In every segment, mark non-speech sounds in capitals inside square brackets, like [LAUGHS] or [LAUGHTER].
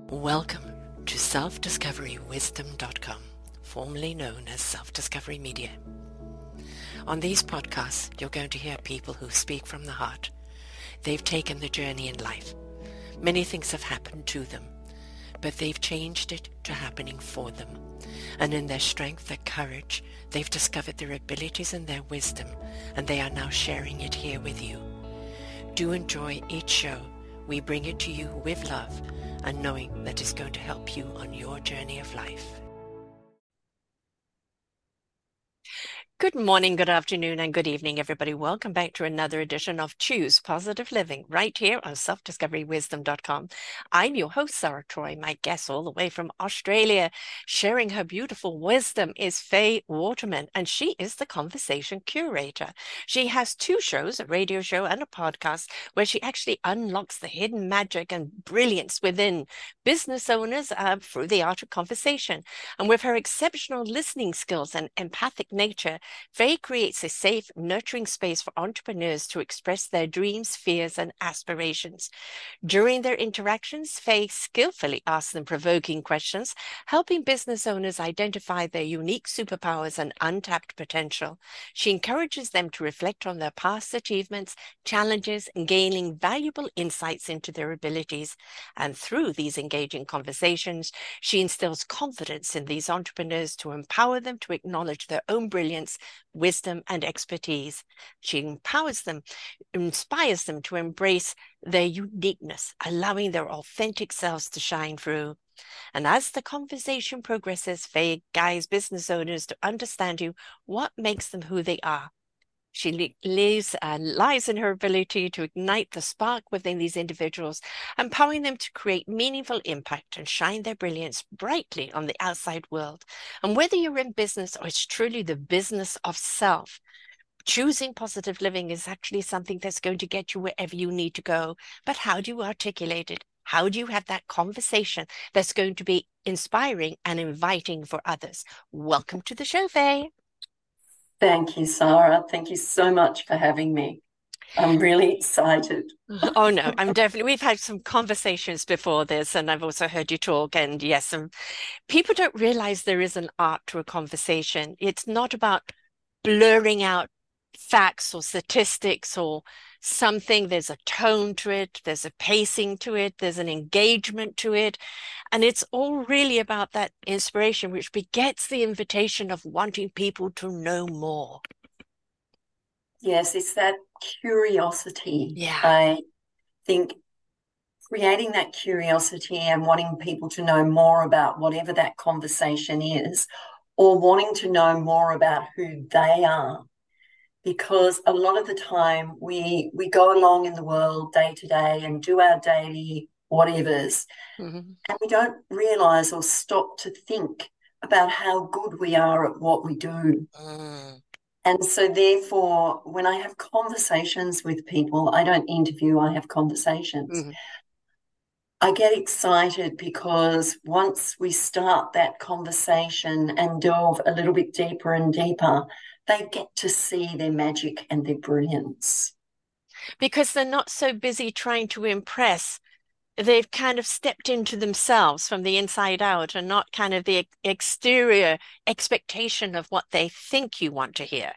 Welcome to self-discoverywisdom.com, formerly known as Self-Discovery Media. On these podcasts, you're going to hear people who speak from the heart. They've taken the journey in life. Many things have happened to them, but they've changed it to happening for them. And in their strength, their courage, they've discovered their abilities and their wisdom, and they are now sharing it here with you. Do enjoy each show. We bring it to you with love and knowing that it's going to help you on your journey of life. Good morning, good afternoon, and good evening, everybody. Welcome back to another edition of Choose Positive Living right here on selfdiscoverywisdom.com. I'm your host, Sara Troy. My guest, all the way from Australia, sharing her beautiful wisdom, is Faye Waterman, and she is the conversation curator. She has two shows, a radio show and a podcast, where she actually unlocks the hidden magic and brilliance within business owners uh, through the art of conversation. And with her exceptional listening skills and empathic nature, Faye creates a safe, nurturing space for entrepreneurs to express their dreams, fears, and aspirations. During their interactions, Faye skillfully asks them provoking questions, helping business owners identify their unique superpowers and untapped potential. She encourages them to reflect on their past achievements, challenges, and gaining valuable insights into their abilities. And through these engaging conversations, she instills confidence in these entrepreneurs to empower them to acknowledge their own brilliance wisdom, and expertise. She empowers them, inspires them to embrace their uniqueness, allowing their authentic selves to shine through. And as the conversation progresses, Faye guides business owners to understand you what makes them who they are she lives and uh, lies in her ability to ignite the spark within these individuals, empowering them to create meaningful impact and shine their brilliance brightly on the outside world. And whether you're in business or it's truly the business of self, choosing positive living is actually something that's going to get you wherever you need to go. But how do you articulate it? How do you have that conversation that's going to be inspiring and inviting for others? Welcome to the show, Faye. Thank you, Sara. Thank you so much for having me. I'm really excited. [LAUGHS] oh no, I'm definitely. We've had some conversations before this, and I've also heard you talk. And yes, um, people don't realize there is an art to a conversation. It's not about blurring out facts or statistics or something. There's a tone to it, there's a pacing to it, there's an engagement to it. And it's all really about that inspiration, which begets the invitation of wanting people to know more. Yes, it's that curiosity. Yeah. I think creating that curiosity and wanting people to know more about whatever that conversation is, or wanting to know more about who they are because a lot of the time we we go along in the world day to day and do our daily whatevers mm-hmm. and we don't realize or stop to think about how good we are at what we do mm. and so therefore when i have conversations with people i don't interview i have conversations mm-hmm. I get excited because once we start that conversation and delve a little bit deeper and deeper, they get to see their magic and their brilliance. Because they're not so busy trying to impress. They've kind of stepped into themselves from the inside out and not kind of the exterior expectation of what they think you want to hear.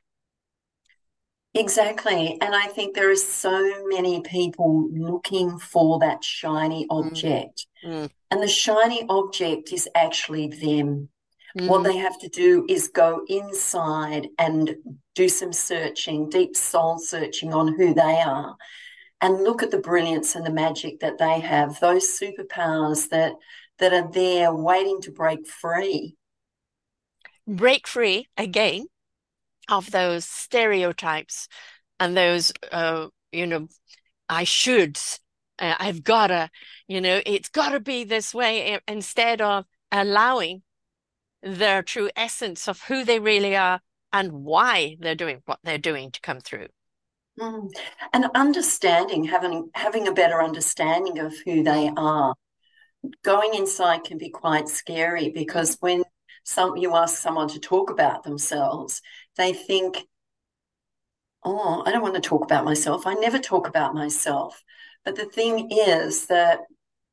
Exactly. And I think there are so many people looking for that shiny mm. object. Mm. Mm. And the shiny object is actually them. Mm. What they have to do is go inside and do some searching, deep soul searching on who they are, and look at the brilliance and the magic that they have, those superpowers that that are there waiting to break free. Break free again of those stereotypes and those uh, you know I shoulds. Uh, I've gotta, you know, it's gotta be this way instead of allowing their true essence of who they really are and why they're doing what they're doing to come through. Mm. And understanding, having having a better understanding of who they are. Going inside can be quite scary because when some you ask someone to talk about themselves, they think, "Oh, I don't want to talk about myself. I never talk about myself." But the thing is that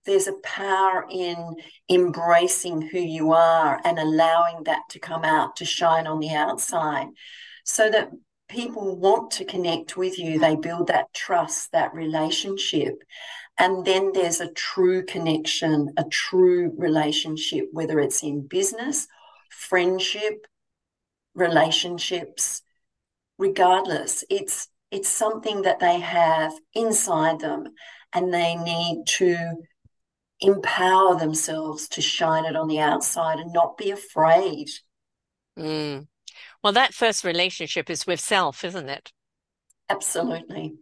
there's a power in embracing who you are and allowing that to come out to shine on the outside. So that people want to connect with you they build that trust that relationship. And then there's a true connection a true relationship whether it's in business friendship relationships regardless. It's it's something that they have inside them and they need to empower themselves to shine it on the outside and not be afraid. Mm. Well, that first relationship is with self, isn't it? Absolutely.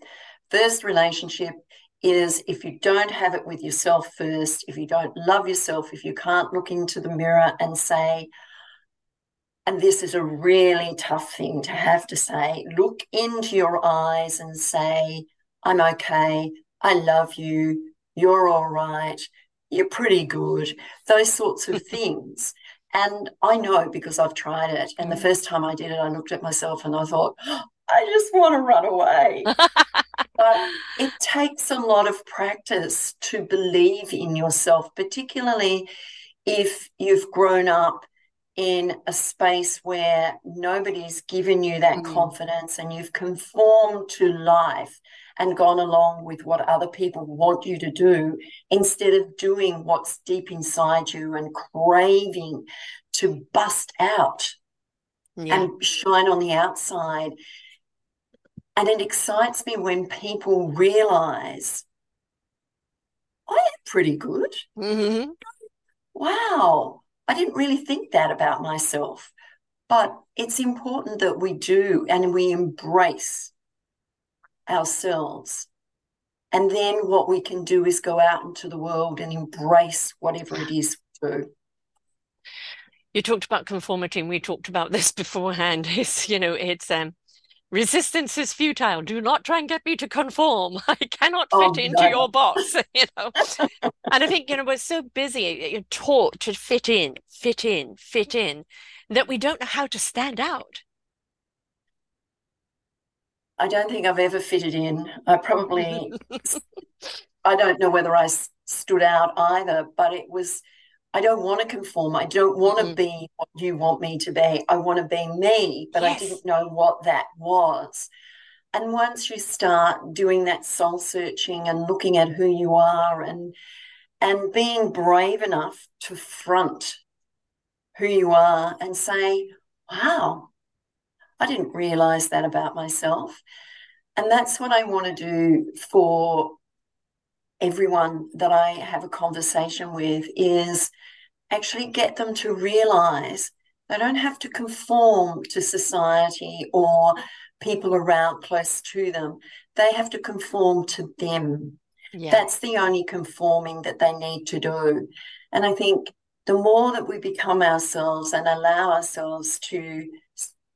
First relationship is if you don't have it with yourself first, if you don't love yourself, if you can't look into the mirror and say, and this is a really tough thing to have to say, look into your eyes and say, I'm okay, I love you, you're all right, you're pretty good, those sorts of [LAUGHS] things. And I know because I've tried it. And the mm. first time I did it, I looked at myself and I thought, oh, I just want to run away. [LAUGHS] but it takes a lot of practice to believe in yourself, particularly if you've grown up in a space where nobody's given you that mm. confidence and you've conformed to life and gone along with what other people want you to do instead of doing what's deep inside you and craving to bust out yeah. and shine on the outside. And it excites me when people realize I am pretty good. Mm-hmm. Wow I didn't really think that about myself. But it's important that we do and we embrace ourselves. And then what we can do is go out into the world and embrace whatever it is we do. You talked about conformity, and we talked about this [LAUGHS] beforehand. It's, you know, it's um resistance is futile. Do not try and get me to conform. [LAUGHS] I cannot fit oh, into no. your box, [LAUGHS] you know. and I think, you know, we're so busy, you're taught to fit in, fit in, fit in, that we don't know how to stand out. I don't think I've ever fitted in. I probably, [LAUGHS] I don't know whether I stood out either, but it was I don't want to conform. I don't want to mm. be what you want me to be. I want to be me, but yes. I didn't know what that was. And once you start doing that soul searching and looking at who you are and and being brave enough to front who you are and say, wow, I didn't realize that about myself. And that's what I want to do for everyone that I have a conversation with is actually get them to realize they don't have to conform to society or people around close to them. They have to conform to them. Yeah. That's the only conforming that they need to do. And I think the more that we become ourselves and allow ourselves to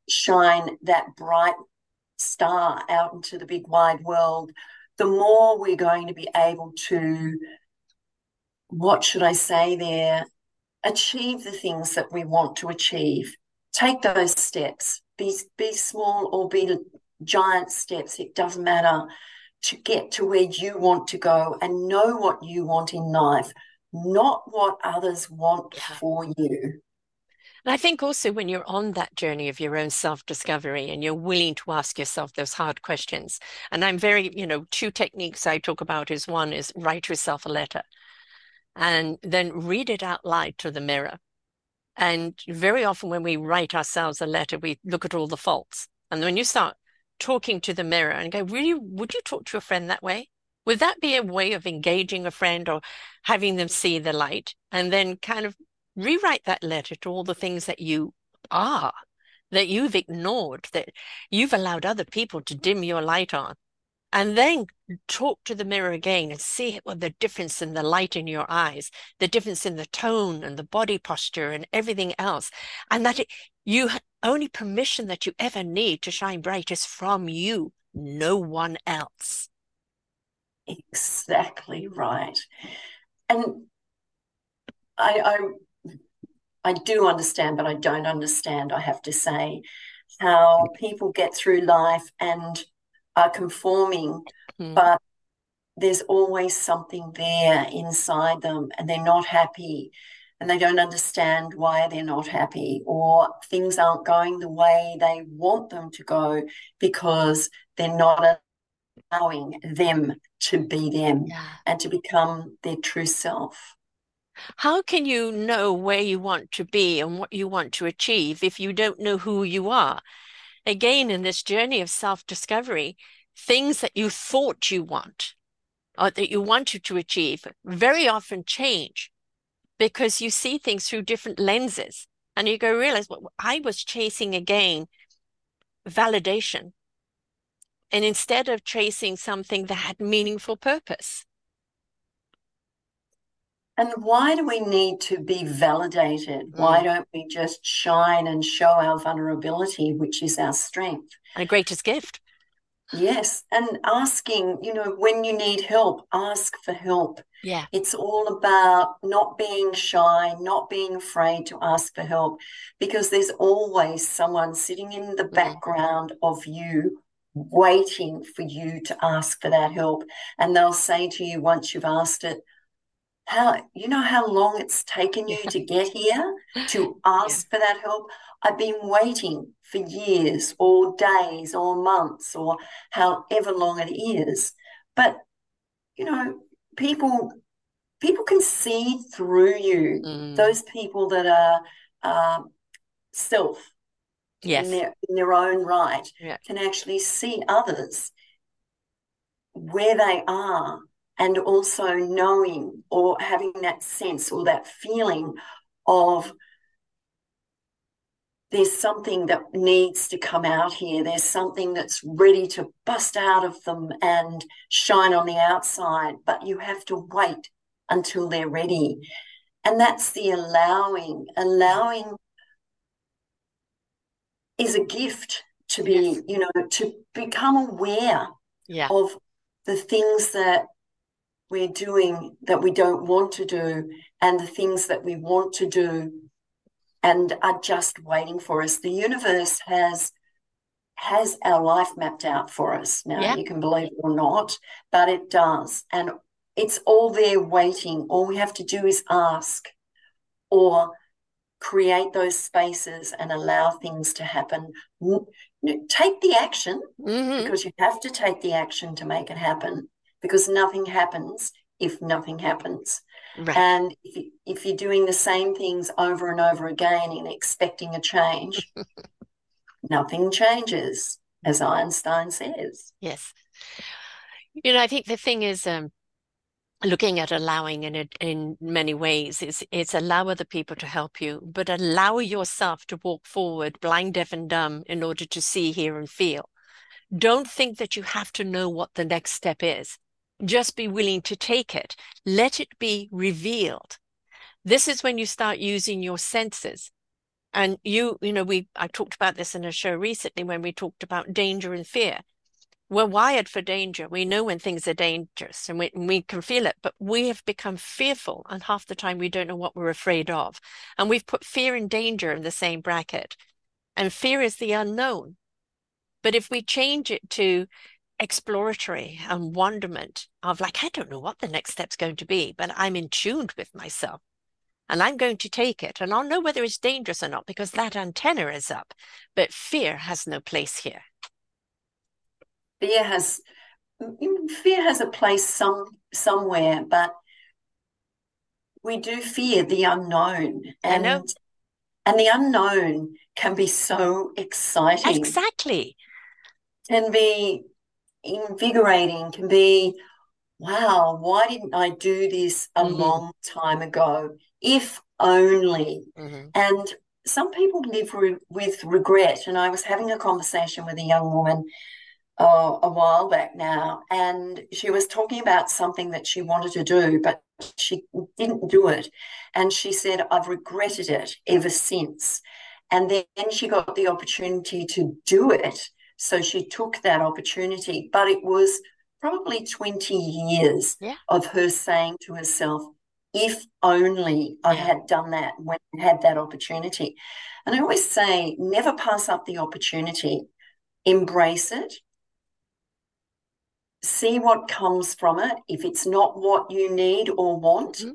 shine that bright star out into the big wide world, the more we're going to be able to, what should I say there, achieve the things that we want to achieve. Take those steps, be, be small or be giant steps, it doesn't matter, to get to where you want to go and know what you want in life, not what others want for you. And I think also when you're on that journey of your own self discovery and you're willing to ask yourself those hard questions, and I'm very, you know, two techniques I talk about is one is write yourself a letter and then read it out loud to the mirror. And very often when we write ourselves a letter, we look at all the faults. And when you start talking to the mirror and go, really, would you talk to a friend that way? Would that be a way of engaging a friend or having them see the light? And then kind of rewrite that letter to all the things that you are, that you've ignored, that you've allowed other people to dim your light on. And then talk to the mirror again and see what the difference in the light in your eyes, the difference in the tone and the body posture and everything else. And that it, you only permission that you ever need to shine bright is from you, no one else. Exactly right. And I, I I do understand, but I don't understand, I have to say, how people get through life and are conforming, mm. but there's always something there inside them and they're not happy and they don't understand why they're not happy or things aren't going the way they want them to go because they're not allowing them to be them yeah. and to become their true self. How can you know where you want to be and what you want to achieve if you don't know who you are? Again, in this journey of self discovery, things that you thought you want or that you wanted to achieve very often change because you see things through different lenses and you go realize well, I was chasing again validation and instead of chasing something that had meaningful purpose. And why do we need to be validated? Mm. Why don't we just shine and show our vulnerability, which is our strength? And a greatest gift. Yes. And asking, you know, when you need help, ask for help. Yeah. It's all about not being shy, not being afraid to ask for help, because there's always someone sitting in the mm. background of you waiting for you to ask for that help. And they'll say to you once you've asked it, how you know how long it's taken you to get here to [LAUGHS] ask yeah. for that help i've been waiting for years or days or months or however long it is but you know people people can see through you mm. those people that are uh, self yes. in, their, in their own right yeah. can actually see others where they are and also knowing or having that sense or that feeling of there's something that needs to come out here. There's something that's ready to bust out of them and shine on the outside, but you have to wait until they're ready. And that's the allowing. Allowing is a gift to be, yes. you know, to become aware yeah. of the things that we're doing that we don't want to do and the things that we want to do and are just waiting for us. The universe has has our life mapped out for us. Now yeah. you can believe it or not, but it does. And it's all there waiting. All we have to do is ask or create those spaces and allow things to happen. Take the action mm-hmm. because you have to take the action to make it happen because nothing happens if nothing happens. Right. And if, you, if you're doing the same things over and over again and expecting a change, [LAUGHS] nothing changes, as Einstein says. Yes. You know, I think the thing is, um, looking at allowing in it in many ways is it's allow other people to help you but allow yourself to walk forward blind deaf and dumb in order to see hear and feel don't think that you have to know what the next step is just be willing to take it let it be revealed this is when you start using your senses and you you know we i talked about this in a show recently when we talked about danger and fear we're wired for danger. We know when things are dangerous and we, we can feel it, but we have become fearful. And half the time we don't know what we're afraid of. And we've put fear and danger in the same bracket. And fear is the unknown. But if we change it to exploratory and wonderment of like, I don't know what the next step's going to be, but I'm in tuned with myself and I'm going to take it and I'll know whether it's dangerous or not because that antenna is up. But fear has no place here fear has mm, fear has a place some somewhere, but we do fear the unknown. And and the unknown can be so exciting. Exactly. Can be invigorating, can be, wow, why didn't I do this a mm-hmm. long time ago? If only. Mm-hmm. And some people live re- with regret. And I was having a conversation with a young woman uh, a while back now, and she was talking about something that she wanted to do, but she didn't do it. And she said, I've regretted it ever since. And then she got the opportunity to do it. So she took that opportunity, but it was probably 20 years yeah. of her saying to herself, if only I had done that when I had that opportunity. And I always say, never pass up the opportunity, embrace it, see what comes from it. If it's not what you need or want, mm-hmm.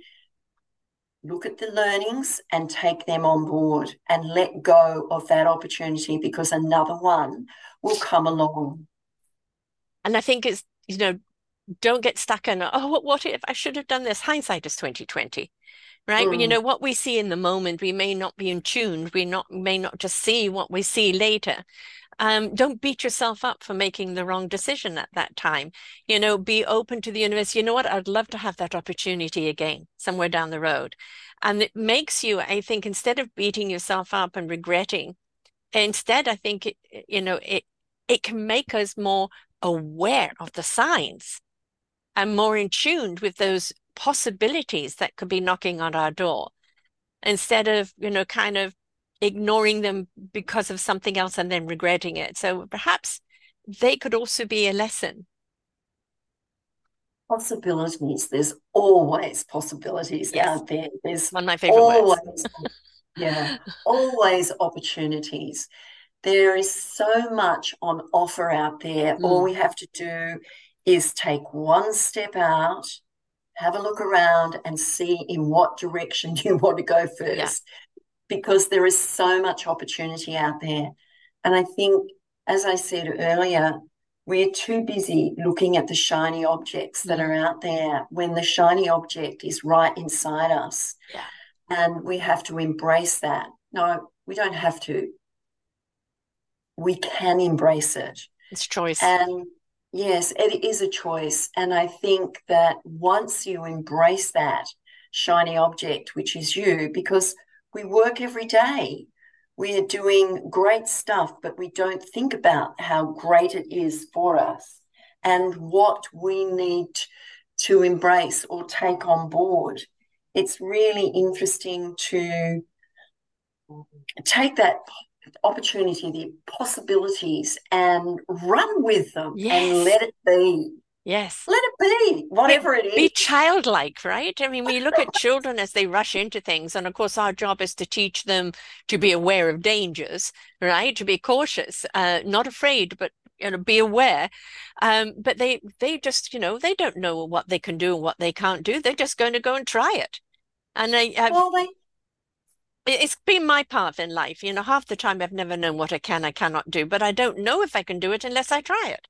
look at the learnings and take them on board and let go of that opportunity because another one will come along. And I think it's, you know, don't get stuck in, oh, what if I should have done this? Hindsight is 2020 right mm. you know what we see in the moment we may not be in tune we not may not just see what we see later um, don't beat yourself up for making the wrong decision at that time. You know, be open to the universe. You know what? I'd love to have that opportunity again somewhere down the road. And it makes you, I think, instead of beating yourself up and regretting, instead, I think, it, you know, it, it can make us more aware of the signs and more in tune with those possibilities that could be knocking on our door instead of, you know, kind of ignoring them because of something else and then regretting it. So perhaps they could also be a lesson. Possibilities. There's always possibilities yes. out there. There's one of my favorite always, words. yeah, always opportunities. There is so much on offer out there. Mm. All we have to do is take one step out, have a look around, and see in what direction [LAUGHS] you want to go first. Yeah because there is so much opportunity out there. And I think, as I said earlier, we're too busy looking at the shiny objects that are out there when the shiny object is right inside us. Yeah. And we have to embrace that. No, we don't have to. We can embrace it. It's choice. And yes, it is a choice. And I think that once you embrace that shiny object, which is you, because we work every day. We are doing great stuff, but we don't think about how great it is for us and what we need to embrace or take on board. It's really interesting to take that opportunity, the possibilities, and run with them yes. and let it be. Yes. Let it be, whatever it is. Be childlike, right? I mean, we look at children as they rush into things. And of course, our job is to teach them to be aware of dangers, right? To be cautious, uh, not afraid, but you know, be aware. Um, but they they just, you know, they don't know what they can do and what they can't do. They're just going to go and try it. And I, I've, well, they it's been my path in life. You know, half the time I've never known what I can, I cannot do, but I don't know if I can do it unless I try it.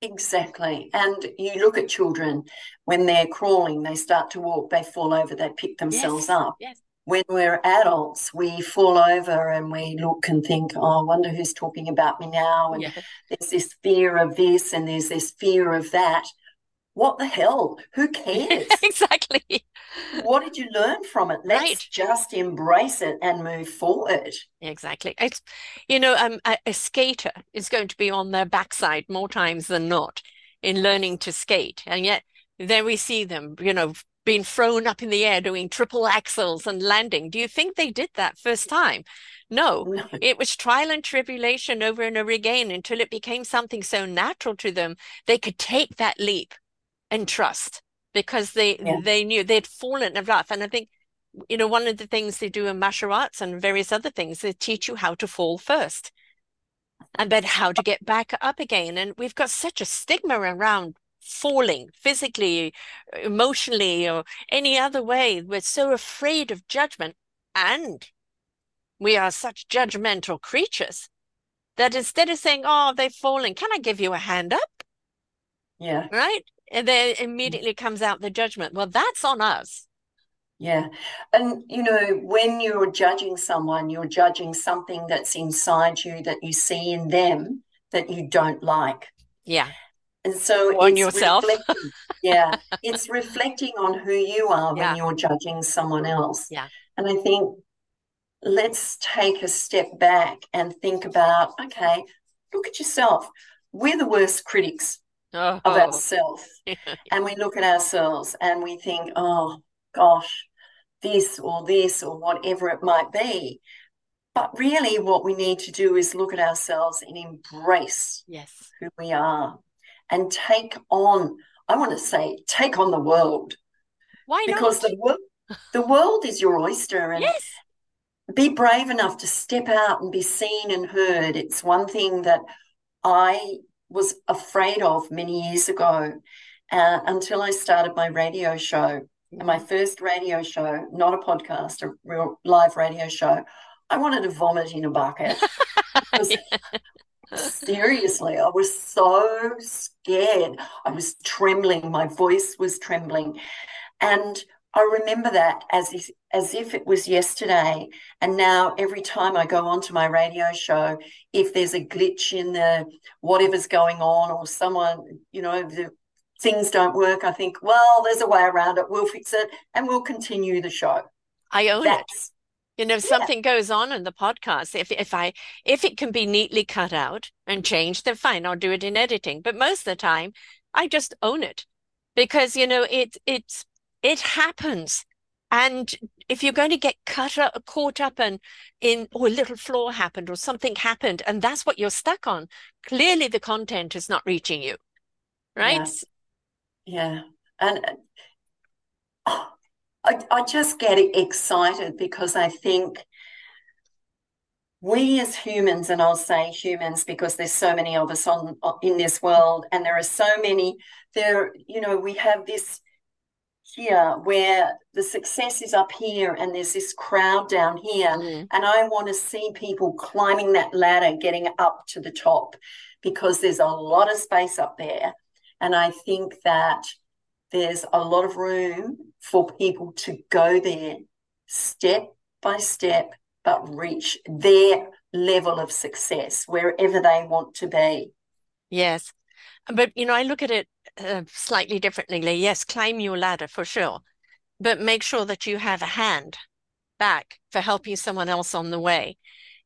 Exactly. And you look at children when they're crawling, they start to walk, they fall over, they pick themselves yes, up. Yes. When we're adults, we fall over and we look and think, oh, I wonder who's talking about me now. And there's this fear of this and there's this fear of that what the hell? Who cares? [LAUGHS] exactly. What did you learn from it? Let's right. just embrace it and move forward. Exactly. It's, you know, um, a, a skater is going to be on their backside more times than not in learning to skate. And yet there we see them, you know, being thrown up in the air doing triple axels and landing. Do you think they did that first time? No, no, it was trial and tribulation over and over again until it became something so natural to them they could take that leap and trust because they yeah. they knew they'd fallen in love. And I think, you know, one of the things they do in martial arts and various other things, they teach you how to fall first and then how to get back up again. And we've got such a stigma around falling physically, emotionally, or any other way. We're so afraid of judgment. And we are such judgmental creatures that instead of saying, Oh, they've fallen, can I give you a hand up? Yeah. Right? And then immediately comes out the judgment. Well, that's on us. Yeah. And, you know, when you're judging someone, you're judging something that's inside you that you see in them that you don't like. Yeah. And so on yourself. yeah. [LAUGHS] It's reflecting on who you are yeah. when you're judging someone else. Yeah. And I think let's take a step back and think about okay, look at yourself. We're the worst critics oh. of ourselves. [LAUGHS] and we look at ourselves and we think, oh gosh, this or this or whatever it might be. But really, what we need to do is look at ourselves and embrace yes. who we are and take on, I want to say, take on the world. Why not? Because the, world, the world is your oyster. And yes. be brave enough to step out and be seen and heard. It's one thing that I was afraid of many years ago uh, until I started my radio show. And my first radio show, not a podcast, a real live radio show, I wanted to vomit in a bucket. [LAUGHS] seriously, I was so scared. I was trembling. My voice was trembling. And I remember that as if, as if it was yesterday. And now every time I go onto my radio show, if there's a glitch in the whatever's going on or someone, you know, the things don't work, I think, well, there's a way around it. We'll fix it and we'll continue the show. I own That's, it. You know, if yeah. something goes on in the podcast, if if I if it can be neatly cut out and changed, then fine, I'll do it in editing. But most of the time, I just own it because you know it it's it happens. And if you're going to get up, caught up in, in, oh, a little flaw happened or something happened, and that's what you're stuck on, clearly the content is not reaching you, right? Yeah. yeah. And oh, I, I just get excited because I think we as humans, and I'll say humans because there's so many of us on uh, in this world, and there are so many. There, you know, we have this here where the success is up here and there's this crowd down here. Mm. and i want to see people climbing that ladder getting up to the top because there's a lot of space up there. And i think that there's a lot of room for people to go there step by step but reach their level of success wherever they want to be. Yes. But you know i look at it uh, slightly differently. Yes, climb your ladder for sure, but make sure that you have a hand back for helping someone else on the way.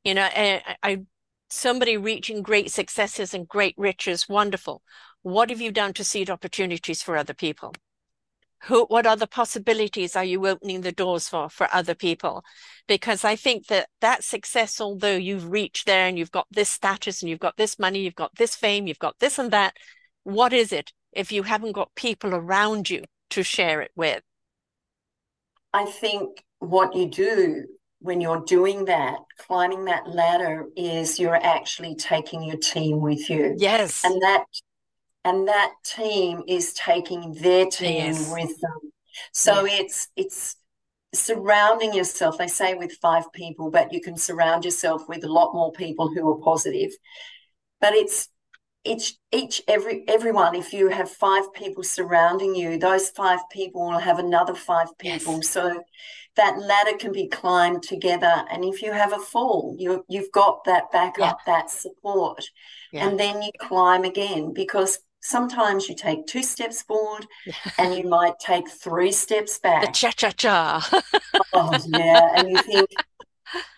You know, I, I somebody reaching great successes and great riches, wonderful. What have you done to seed opportunities for other people? Who, what other possibilities are you opening the doors for for other people? Because I think that that success, although you've reached there and you've got this status and you've got this money, you've got this fame, you've got this and that, what is it? If you haven't got people around you to share it with? I think what you do when you're doing that, climbing that ladder, is you're actually taking your team with you. Yes. And that and that team is taking their team yes. with them. So yes. it's it's surrounding yourself. They say with five people, but you can surround yourself with a lot more people who are positive. But it's each each every everyone if you have five people surrounding you those five people will have another five people. Yes. so that ladder can be climbed together. And if you have a fall you you've got that backup yeah. that support. Yeah. and then you climb again because sometimes you take two steps forward and you might take three steps back. the cha-cha-cha. [LAUGHS] Oh yeah. And you think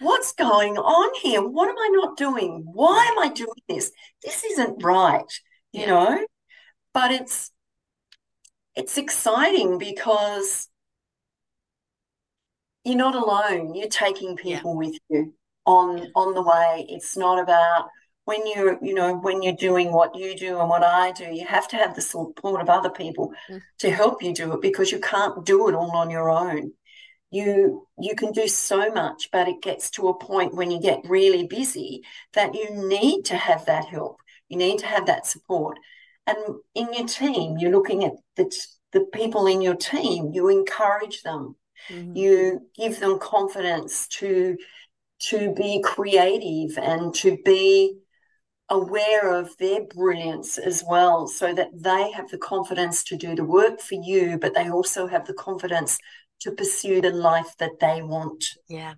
what's going on here? What am I not doing? Why am I doing this? This isn't right, you yeah. know? But it's it's exciting because you're not alone. You're taking people yeah. with you on on the way. It's not about when you're, you know, when you're doing what you do and what I do, you have to have the support of other people mm. to help you do it because you can't do it all on your own you you can do so much but it gets to a point when you get really busy that you need to have that help. You need to have that support. And in your team you're looking at the the people in your team. You encourage them. Mm-hmm. you give them confidence to to be creative and to be aware of their brilliance as well so that they have the confidence to do the work for you but they also have the confidence to pursue the life that they want. Yeah.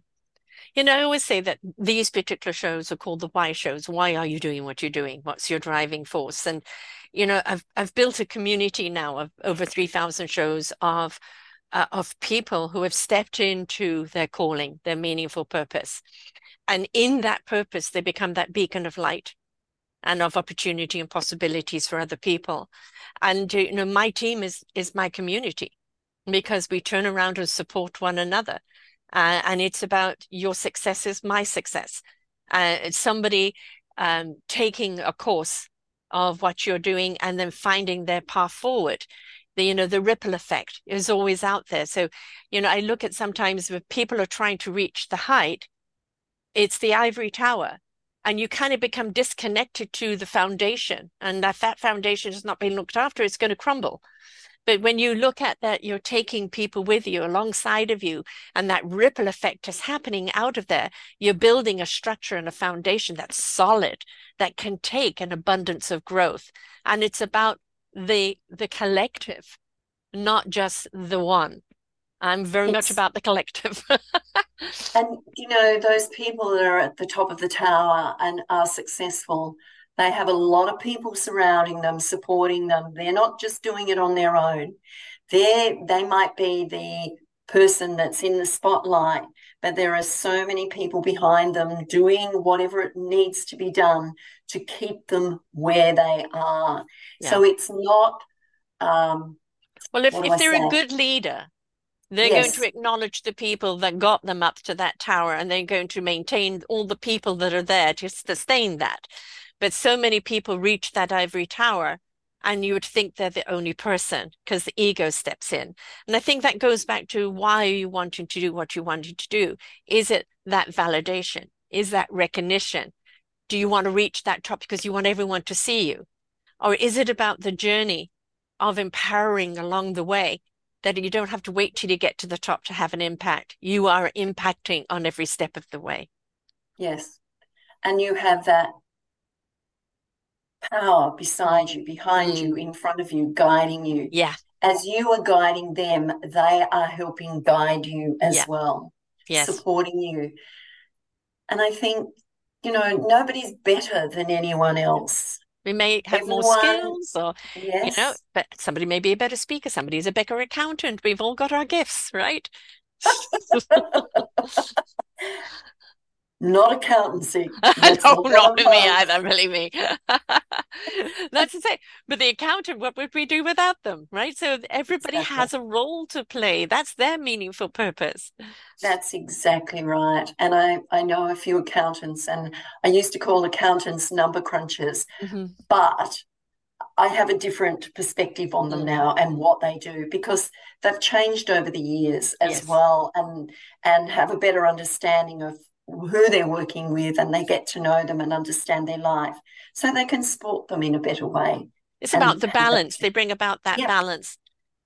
You know, I always say that these particular shows are called the why shows. Why are you doing what you're doing? What's your driving force? And, you know, I've I've built a community now of over 3,000 shows of uh, of people who have stepped into their calling, their meaningful purpose. And in that purpose, they become that beacon of light and of opportunity and possibilities for other people. And, you know, my team is is my community because we turn around and support one another. Uh, and it's about your success is my success. Uh, it's somebody um, taking a course of what you're doing and then finding their path forward. The, you know, the ripple effect is always out there. So, you know, I look at sometimes when people are trying to reach the height, it's the ivory tower. and you kind of become disconnected to the foundation. And if that foundation has not been looked after, it's going to crumble. But when you look at that, you're taking people with you alongside of you, and that ripple effect is happening out of there. You're building a structure and a foundation that's solid, that can take an abundance of growth. And it's about the the collective, not just the one. I'm very it's, much about the collective. [LAUGHS] and you know, those people that are at the top of the tower and are successful, they have a lot of people surrounding them, supporting them. They're not just doing it on their own. They they might be the person that's in the spotlight, but there are so many people behind them doing whatever it needs to be done to keep them where they are. Yeah. So it's not. Um, well, if, if they're a good leader, they're yes. going to acknowledge the people that got them up to that tower and they're going to maintain all the people that are there to sustain that. But so many people reach that ivory tower and you would think they're the only person because the ego steps in. And I think that goes back to why are you wanting to do what you wanted to do? Is it that validation? Is that recognition? Do you want to reach that top because you want everyone to see you? Or is it about the journey of empowering along the way that you don't have to wait till you get to the top to have an impact? You are impacting on every step of the way. Yes. And you have that power beside you, behind mm. you, in front of you, guiding you. Yeah. As you are guiding them, they are helping guide you as yeah. well, yes. supporting you. And I think, you know, nobody's better than anyone else. We may have Everyone, more skills, or yes. you know, but somebody may be a better speaker, somebody's a better accountant. We've all got our gifts, right? [LAUGHS] [LAUGHS] [LAUGHS] not accountancy. [LAUGHS] no, not me either, believe me. [LAUGHS] That's the same. But the accountant, what would we do without them, right? So everybody exactly. has a role to play. That's their meaningful purpose. That's exactly right. And I, I know a few accountants, and I used to call accountants number crunchers, mm-hmm. but I have a different perspective on them mm. now and what they do because they've changed over the years as yes. well and and have a better understanding of who they're working with and they get to know them and understand their life so they can support them in a better way. It's and, about the balance. They bring about that yeah. balance,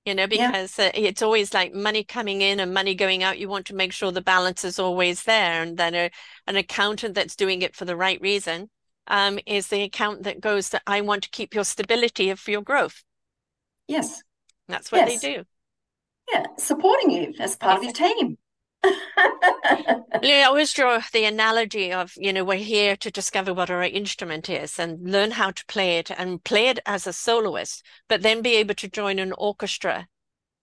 you know, because yeah. uh, it's always like money coming in and money going out. You want to make sure the balance is always there. And then a, an accountant that's doing it for the right reason um, is the account that goes that I want to keep your stability of your growth. Yes. That's what yes. they do. Yeah, supporting you as part exactly. of your team. I always draw the analogy of, you know, we're here to discover what our instrument is and learn how to play it and play it as a soloist, but then be able to join an orchestra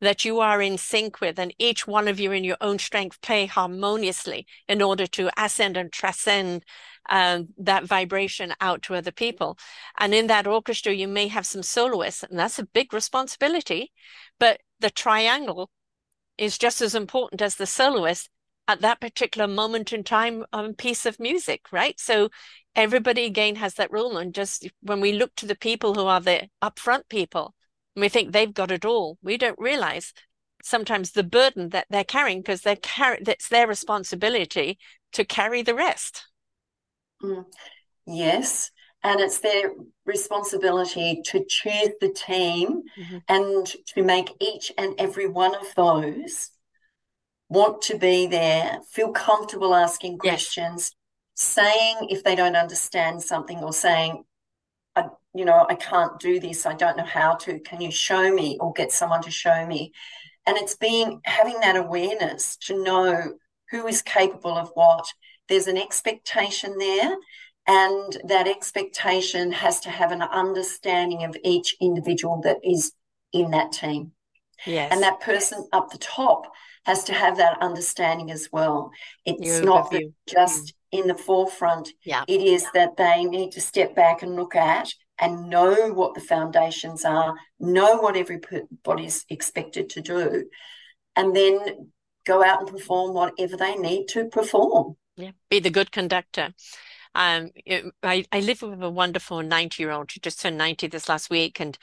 that you are in sync with, and each one of you in your own strength play harmoniously in order to ascend and transcend um, that vibration out to other people. And in that orchestra, you may have some soloists, and that's a big responsibility, but the triangle is just as important as the soloist at that particular moment in time on a piece of music, right? So everybody again has that role. And just when we look to the people who are the upfront people, we think they've got it all, we don't realize sometimes the burden that they're carrying because they're carry that's their responsibility to carry the rest. Mm. Yes and it's their responsibility to choose the team mm-hmm. and to make each and every one of those want to be there, feel comfortable asking questions, yes. saying if they don't understand something or saying, I, you know, I can't do this, I don't know how to, can you show me or get someone to show me? And it's being having that awareness to know who is capable of what. There's an expectation there and that expectation has to have an understanding of each individual that is in that team. Yes. And that person up the top has to have that understanding as well. It's not just mm. in the forefront. Yeah. It is that they need to step back and look at and know what the foundations are, know what everybody's expected to do, and then go out and perform whatever they need to perform. Yeah. Be the good conductor. Um, it, I, I live with a wonderful 90 year old. She just turned 90 this last week and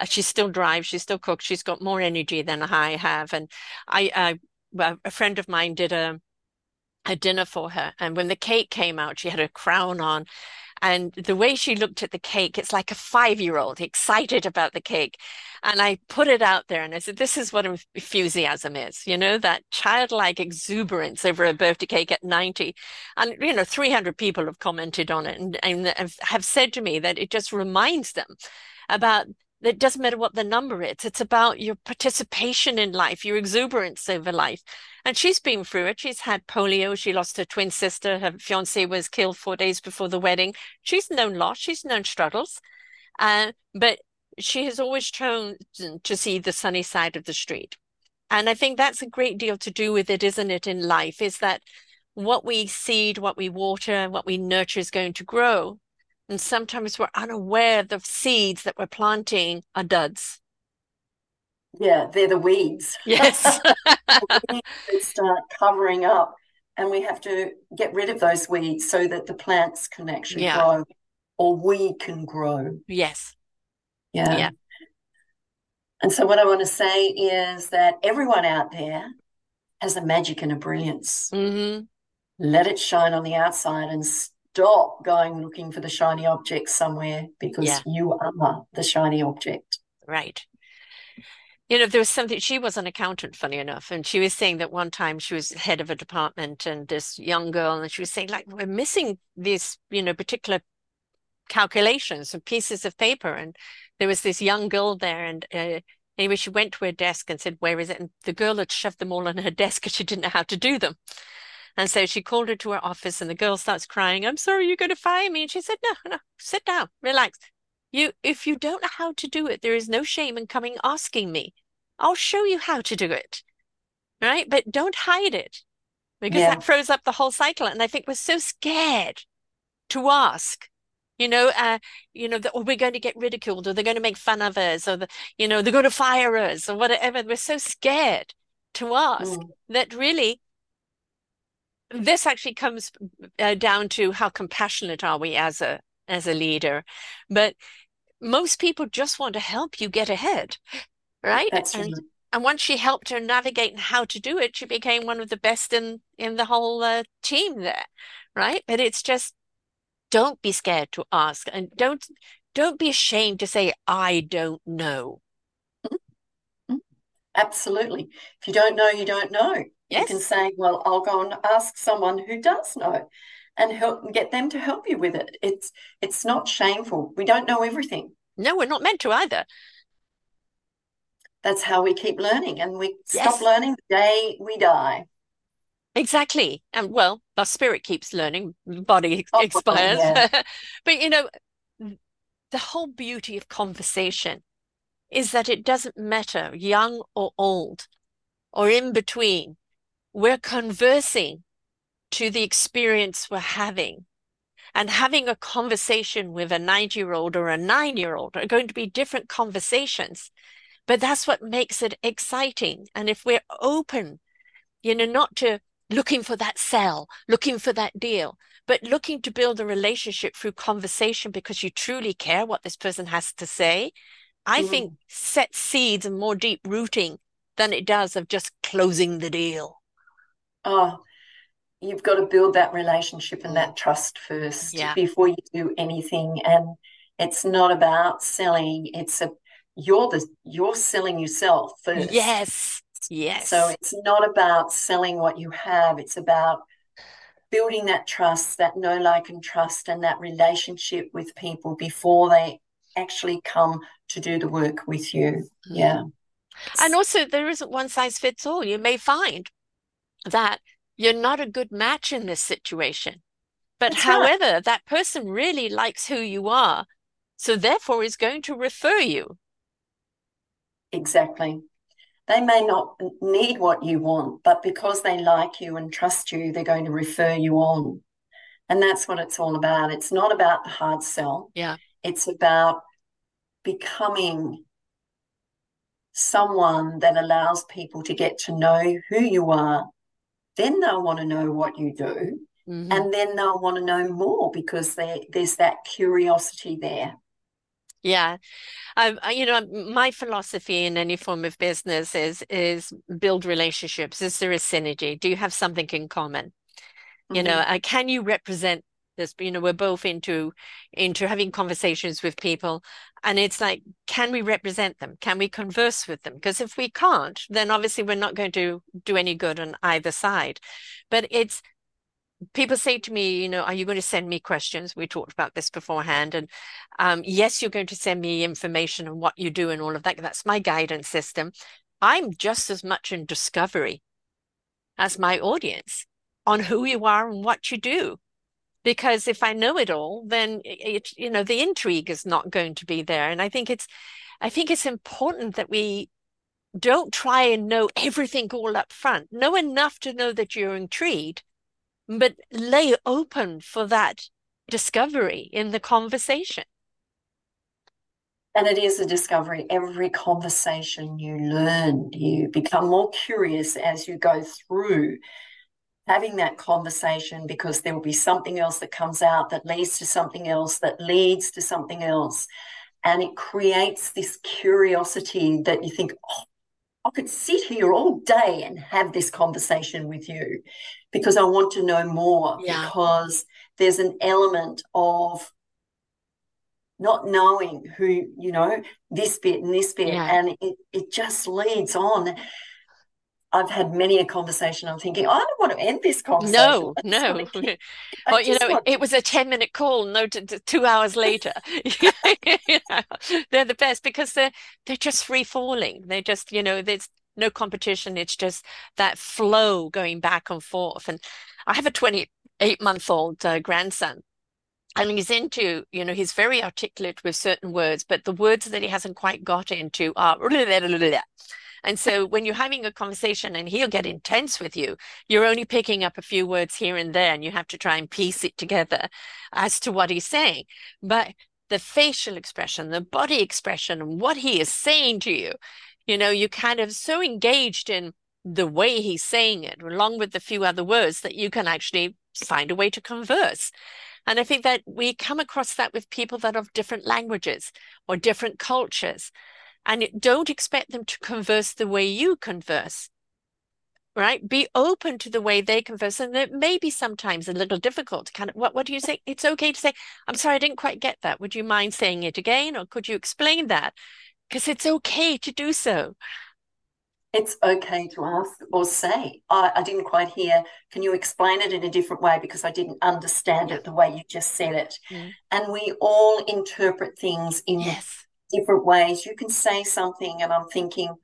uh, she still drives, she still cooks, she's got more energy than I have. And I, uh, a friend of mine did a, a dinner for her. And when the cake came out, she had a crown on. And the way she looked at the cake, it's like a five year old excited about the cake. And I put it out there and I said, This is what enthusiasm is, you know, that childlike exuberance over a birthday cake at 90. And, you know, 300 people have commented on it and, and have said to me that it just reminds them about it doesn't matter what the number is. It's about your participation in life, your exuberance over life. And she's been through it. She's had polio. She lost her twin sister. Her fiance was killed four days before the wedding. She's known loss. She's known struggles. Uh, but she has always chosen to see the sunny side of the street. And I think that's a great deal to do with it, isn't it, in life, is that what we seed, what we water, what we nurture is going to grow. And sometimes we're unaware the seeds that we're planting are duds. Yeah, they're the weeds. [LAUGHS] Yes. weeds start covering up, and we have to get rid of those weeds so that the plants can actually yeah. grow or we can grow. Yes. Yeah. Yeah. And so, what I want to say is that everyone out there has a magic and a brilliance. Mm-hmm. Let it shine on the outside and stop going looking for the shiny object somewhere because yeah. you are the shiny object. Right. You know, there was something, she was an accountant, funny enough, and she was saying that one time she was head of a department and this young girl, and she was saying, like, we're missing these, you know, particular calculations and pieces of paper. And there was this young girl there, and uh, anyway, she went to her desk and said, Where is it? And the girl had shoved them all on her [LAUGHS] desk because she didn't know how to do them. And so she called her to her office and the girl starts crying, I'm sorry, you're going to fire me. And she said, No, no, sit down, relax. You, if you don't know how to do it, there is no shame in coming asking me. I'll show you how to do it. Right. But don't hide it because yeah. that froze up the whole cycle. And I think we're so scared to ask you know, uh, you know, or we're going to get ridiculed, or they're going to make fun of us, or the, you know, they're going to fire us, or whatever. We're so scared to ask mm. that really this actually comes uh, down to how compassionate are we as a as a leader. But most people just want to help you get ahead right? That's and, and once she helped her navigate how to do it she became one of the best in in the whole uh, team there right? But it's just don't be scared to ask and don't don't be ashamed to say i don't know. Absolutely if you don't know you don't know Yes. You can say, well, I'll go and ask someone who does know and help get them to help you with it. It's it's not shameful. We don't know everything. No, we're not meant to either. That's how we keep learning and we yes. stop learning the day we die. Exactly. And well, our spirit keeps learning, body oh, expires. Yeah. [LAUGHS] but you know, the whole beauty of conversation is that it doesn't matter young or old or in between we're conversing to the experience we're having. And having a conversation with a 90 year old or a nine year old are going to be different conversations. But that's what makes it exciting. And if we're open, you know, not to looking for that sell, looking for that deal, but looking to build a relationship through conversation because you truly care what this person has to say, I mm. think sets seeds and more deep rooting than it does of just closing the deal oh, you've got to build that relationship and that trust first yeah. before you do anything. And it's not about selling. It's a you're the you're selling yourself first. Yes. Yes. So it's not about selling what you have. It's about building that trust, that know, like, and trust, and that relationship with people before they actually come to do the work with you. Yeah. And also, there isn't one size fits all. You may find that you're not a good match in this situation. But That's however, right. that person really likes who you are. So therefore is going to refer you. Exactly. They may not need what you want, but because they like you and trust you, they're going to refer you on. And that's what it's all about. It's not about the hard sell. Yeah. It's about becoming someone that allows people to get to know who you are then they'll want to know what you do. Mm-hmm. And then they'll want to know more because there's that curiosity there. Yeah, um, you know, my philosophy in any form of business is is build relationships. Is there a synergy? Do you have something in common? You know, uh, can you represent You know, we're both into into having conversations with people, and it's like, can we represent them? Can we converse with them? Because if we can't, then obviously we're not going to do any good on either side. But it's people say to me, you know, are you going to send me questions? We talked about this beforehand. And um, yes, you're going to send me information on what you do and all of that. That's my guidance system. I'm just as much in discovery as my audience on who you are and what you do. Because if I know it all, then it, you know, the intrigue is not going to be there. And I think it's, I think it's important that we don't try and know everything all up front. Know enough to know that you're intrigued, but lay open for that discovery in the conversation. And it is a discovery. Every conversation you learn, you become more curious as you go through having that conversation because there will be something else that comes out that leads to something else that leads to something else. And it creates this curiosity that you think, oh, I could sit here all day and have this conversation with you because I want to know more. Yeah. Because there's an element of not knowing who, you know, this bit and this bit, yeah. and it, it just leads on. I've had many a conversation. I'm thinking, I don't want to end this conversation. No, no. [LAUGHS] well, you know, it was a 10 minute call, no, t- t- two hours later. [LAUGHS] [LAUGHS] they're the best because they're, they're just free falling. They're just, you know, there's no competition. It's just that flow going back and forth. And I have a 28 month old uh, grandson and he's into, you know, he's very articulate with certain words, but the words that he hasn't quite got into are and so when you're having a conversation and he'll get intense with you, you're only picking up a few words here and there, and you have to try and piece it together as to what he's saying. But the facial expression, the body expression, and what he is saying to you, you know, you're kind of so engaged in the way he's saying it, along with the few other words, that you can actually find a way to converse. And I think that we come across that with people that have different languages or different cultures and don't expect them to converse the way you converse right? Be open to the way they converse and it may be sometimes a little difficult to kind of what, what do you say? It's okay to say i'm sorry i didn't quite get that. Would you mind saying it again or could you explain that? Because it's okay to do so. It's okay to ask or say I, I didn't quite hear. Can you explain it in a different way? Because i didn't understand it the way you just said it. Mm. and we all interpret things in yes different ways. You can say something, and I'm thinking,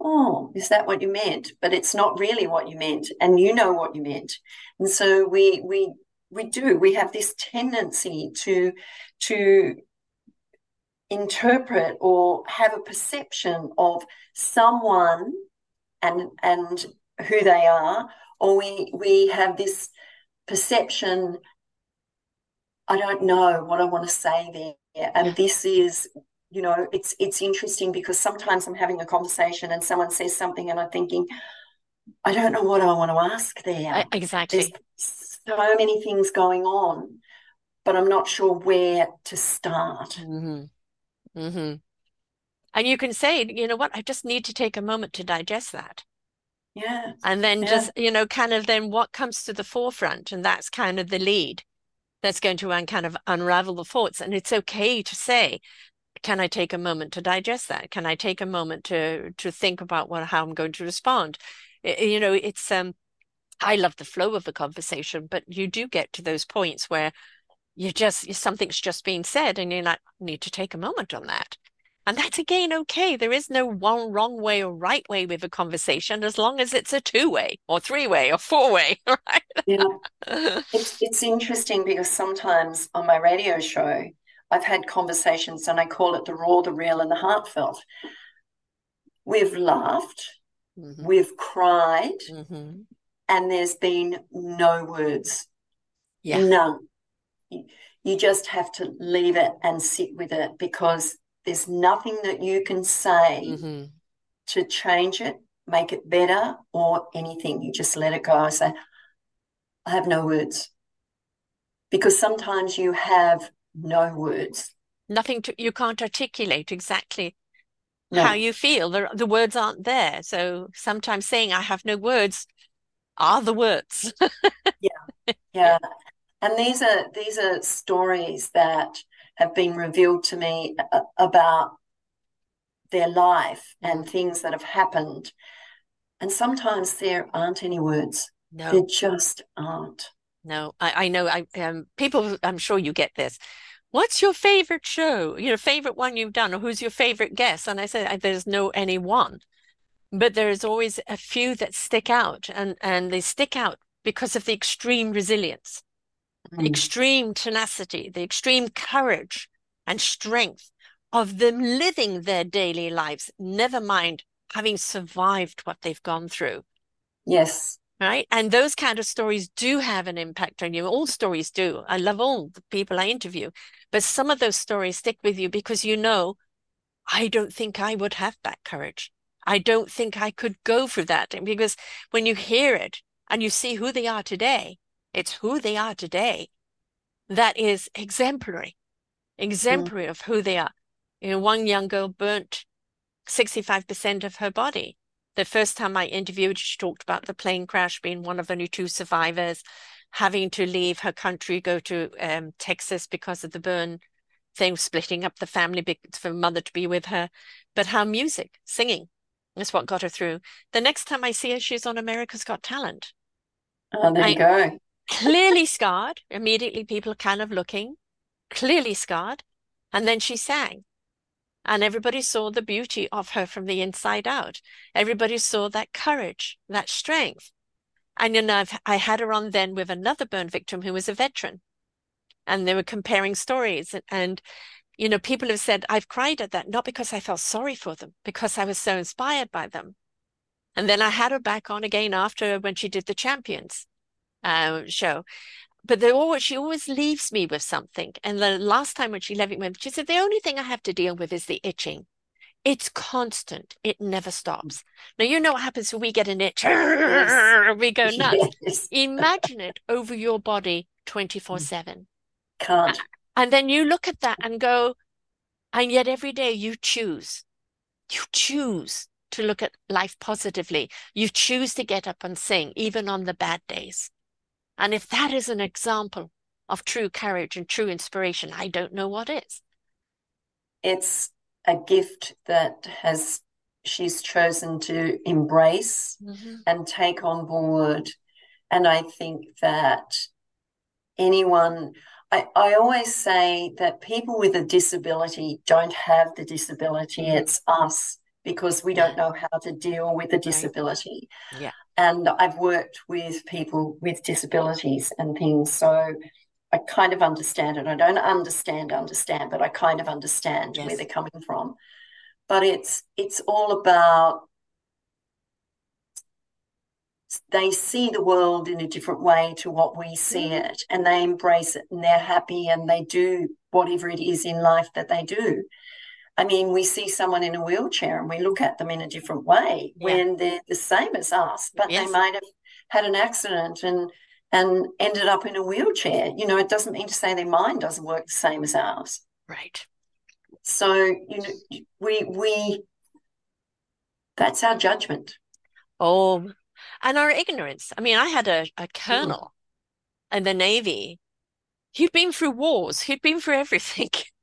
oh, is that what you meant? But it's not really what you meant, and you know what you meant. And so we we we do. We have this tendency to to interpret or have a perception of someone and and who they are, or we we have this perception. I don't know what I want to say there, and this is you know it's it's interesting because sometimes i'm having a conversation and someone says something and i'm thinking i don't know what i want to ask there exactly. There's so many things going on but i'm not sure where to start. Mm-hmm. Mm-hmm. and you can say you know what? I just need to take a moment to digest that. Yeah. And then yeah. just you know kind of then what comes to the forefront and that's kind of the lead that's going to un- kind of unravel the thoughts. And it's okay to say can I take a moment to digest that? Can I take a moment to to think about what how I'm going to respond? It, you know, it's um I love the flow of the conversation, but you do get to those points where you just something's just being said and you're like, need to take a moment on that. And that's again okay. There is no one wrong way or right way with a conversation as long as it's a two way or three way or four way, [LAUGHS] right? yeah. [LAUGHS] It's it's interesting because sometimes on my radio show, I've had conversations and I call it the raw, the real, and the heartfelt. We've laughed, mm-hmm. we've cried, mm-hmm. and there's been no words. Yeah. None. You just have to leave it and sit with it because there's nothing that you can say mm-hmm. to change it, make it better, or anything. You just let it go. I say, I have no words. Because sometimes you have no words. Nothing to, you can't articulate exactly no. how you feel. The, the words aren't there. So sometimes saying, I have no words, are the words. [LAUGHS] yeah. Yeah. And these are these are stories that have been revealed to me about their life and things that have happened. And sometimes there aren't any words. No. There just aren't. No, I, I know. I um, people. I'm sure you get this. What's your favorite show? Your favorite one you've done, or who's your favorite guest? And I said, there's no any one, but there's always a few that stick out, and and they stick out because of the extreme resilience, mm. the extreme tenacity, the extreme courage and strength of them living their daily lives. Never mind having survived what they've gone through. Yes right? And those kind of stories do have an impact on you. All stories do. I love all the people I interview, but some of those stories stick with you because you know, I don't think I would have that courage. I don't think I could go through that. And because when you hear it and you see who they are today, it's who they are today that is exemplary, exemplary mm. of who they are. You know, one young girl burnt 65% of her body the first time I interviewed, she talked about the plane crash being one of only two survivors, having to leave her country, go to um, Texas because of the burn thing, splitting up the family for mother to be with her. But her music, singing, is what got her through. The next time I see her, she's on America's Got Talent. Oh, there I, you go. clearly scarred. Immediately, people kind of looking, clearly scarred. And then she sang. And everybody saw the beauty of her from the inside out. Everybody saw that courage, that strength. And you know, I've, I had her on then with another burn victim who was a veteran. And they were comparing stories. And, and, you know, people have said, I've cried at that, not because I felt sorry for them, because I was so inspired by them. And then I had her back on again after when she did the Champions uh, show but she always leaves me with something. And the last time when she left me with, she said the only thing I have to deal with is the itching. It's constant. It never stops. Now you know what happens when we get an itch. Yes. [LAUGHS] We go nuts. Yes. Imagine it over your body 24 mm. 7. Can't. And then you look at that and go, and yet every day you choose. You choose to look at life positively. You choose to get up and sing, even on the bad days. And if that is an example of true courage and true inspiration, I don't know what is. It's a gift that has she's chosen to embrace mm-hmm. and take on board. And I think that anyone, I, I always say that people with a disability don't have the disability, it's us because we don't know how to deal with a disability. Yeah and I've worked with people with disabilities and things. So I kind of understand it. I don't understand, understand, but I kind of understand yes. where they're coming from. But it's it's all about they see the world in a different way to what we see mm-hmm. it and they embrace it and they're happy and they do whatever it is in life that they do. I mean, we see someone in a wheelchair and we look at them in a different way yeah. when they're the same as us, but yes. they might have had an accident and and ended up in a wheelchair. You know, it doesn't mean to say their mind doesn't work the same as ours. Right. So, you know, we we that's our judgment. Oh, and our ignorance. I mean, I had a, a colonel mm. in the Navy. He'd been through wars, he'd been through everything. [LAUGHS]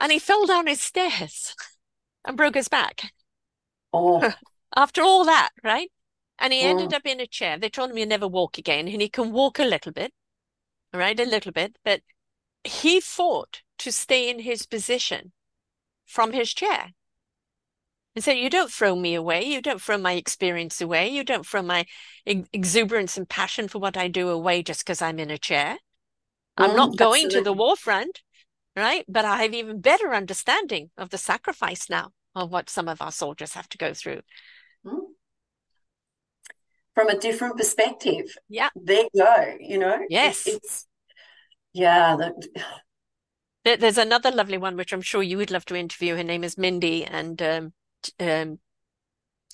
and he fell down his stairs and broke his back. Oh. [LAUGHS] After all that, right? And he ended oh. up in a chair. They told him he'd never walk again, and he can walk a little bit, right? A little bit, but he fought to stay in his position from his chair. And said, You don't throw me away. You don't throw my experience away. You don't throw my ex- exuberance and passion for what I do away just because I'm in a chair. I'm mm, not going absolutely. to the war front right? But I have even better understanding of the sacrifice now of what some of our soldiers have to go through. Hmm. From a different perspective. Yeah. There you go, you know? Yes. It, it's, yeah. [SIGHS] There, there's another lovely one, which I'm sure you would love to interview. Her name is Mindy. And um, um,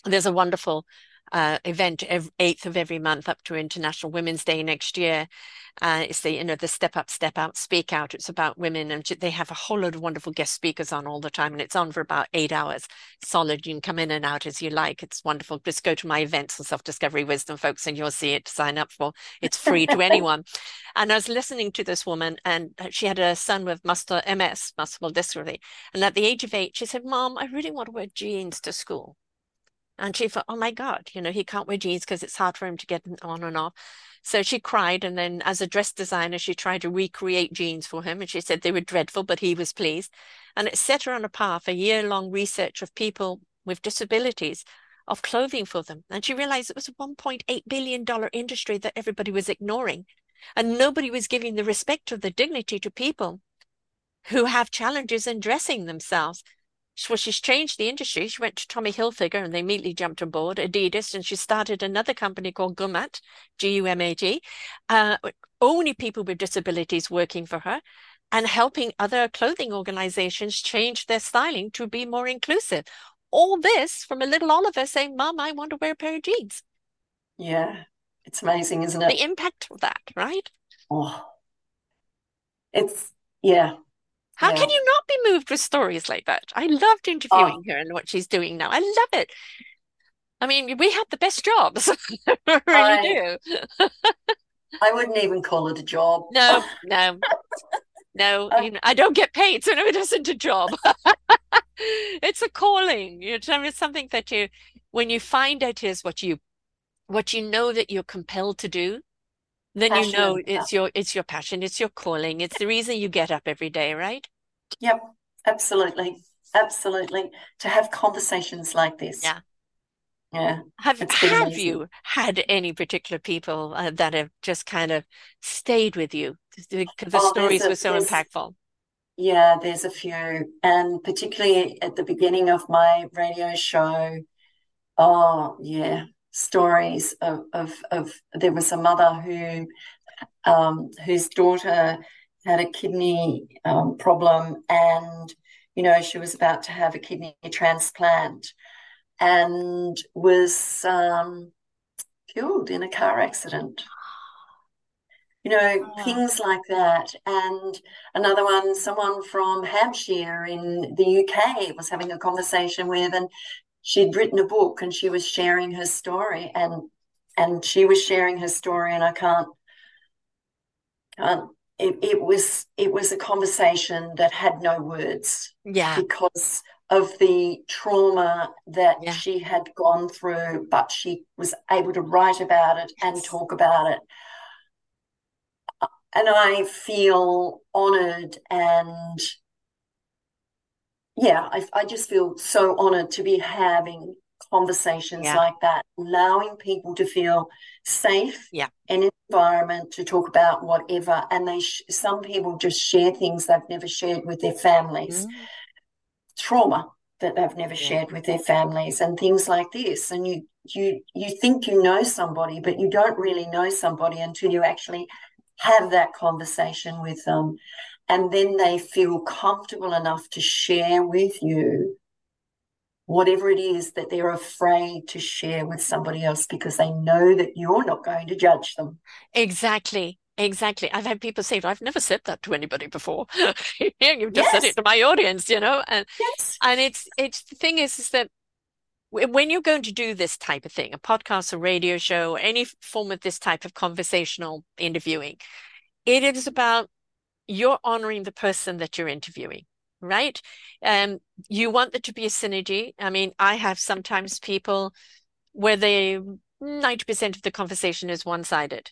there's a wonderful uh, event every, 8th of every month up to International Women's Day next year. Uh, it's the you know the step up, step out, speak out. It's about women, and they have a whole lot of wonderful guest speakers on all the time, and it's on for about eight hours. Solid. You can come in and out as you like. It's wonderful. Just go to my events on Self Discovery Wisdom, folks, and you'll see it sign up for. It's free to [LAUGHS] anyone. And I was listening to this woman, and she had a son with muscular MS, muscular dystrophy, and at the age of eight, she said, "Mom, I really want to wear jeans to school." And she thought, oh my God, you know, he can't wear jeans because it's hard for him to get on and off. So she cried. And then, as a dress designer, she tried to recreate jeans for him. And she said they were dreadful, but he was pleased. And it set her on a path, a year long research of people with disabilities of clothing for them. And she realized it was a $1.8 billion industry that everybody was ignoring. And nobody was giving the respect or the dignity to people who have challenges in dressing themselves. Well, she's changed the industry. She went to Tommy Hilfiger and they immediately jumped on board, Adidas, and she started another company called Gumat, G U M A T, uh, only people with disabilities working for her and helping other clothing organizations change their styling to be more inclusive. All this from a little Oliver saying, Mom, I want to wear a pair of jeans. Yeah, it's amazing, isn't it? The impact of that, right? Oh, it's, yeah, how yeah. can you not be moved with stories like that? I loved oh. interviewing oh. her and what she's doing now. I love it. I mean, we have the best jobs. [LAUGHS] really I, do. I wouldn't even call it a job. No, no, no. [LAUGHS] you know, I don't get paid, so no, it isn't a job. [LAUGHS] it's a calling. You know, it's something that you, when you find out is what you, what you know that you're compelled to do, then passion. you know it's your it's your passion it's your calling it's the reason you get up every day right? Yep absolutely absolutely to have conversations like this. Yeah. Yeah have have you had any particular people uh, that have just kind of stayed with you? The, the oh, stories a, were so impactful. Yeah there's a few and particularly at the beginning of my radio show oh yeah stories of, of, of there was a mother who um, whose daughter had a kidney um, problem and you know she was about to have a kidney transplant and was um, killed in a car accident you know oh. things like that and another one someone from hampshire in the uk was having a conversation with and she'd written a book and she was sharing her story and and she was sharing her story and I can't can't it, it was it was a conversation that had no words yeah. because of the trauma that yeah. she had gone through but she was able to write about it and talk about it. Uh, and I feel honored and yeah, I, I just feel so honored to be having conversations yeah. like that, allowing people to feel safe yeah. and environment to talk about whatever. And they, sh- some people just share things they've never shared with their families, mm. trauma that they've never yeah. shared with their families, and things like this. And you, you, you think you know somebody, but you don't really know somebody until you actually have that conversation with them and then they feel comfortable enough to share with you whatever it is that they're afraid to share with somebody else because they know that you're not going to judge them. Exactly. Exactly. I've had people say, I've never said that to anybody before. [LAUGHS] You've just yes. said it to my audience, you know? And yes. and it's it's the thing is, is that when you're going to do this type of thing, a podcast, a radio show, any form of this type of conversational interviewing, it is about you're honoring the person that you're interviewing right? Um you want there to be a synergy. I mean i have sometimes people where they 90% of the conversation is one-sided.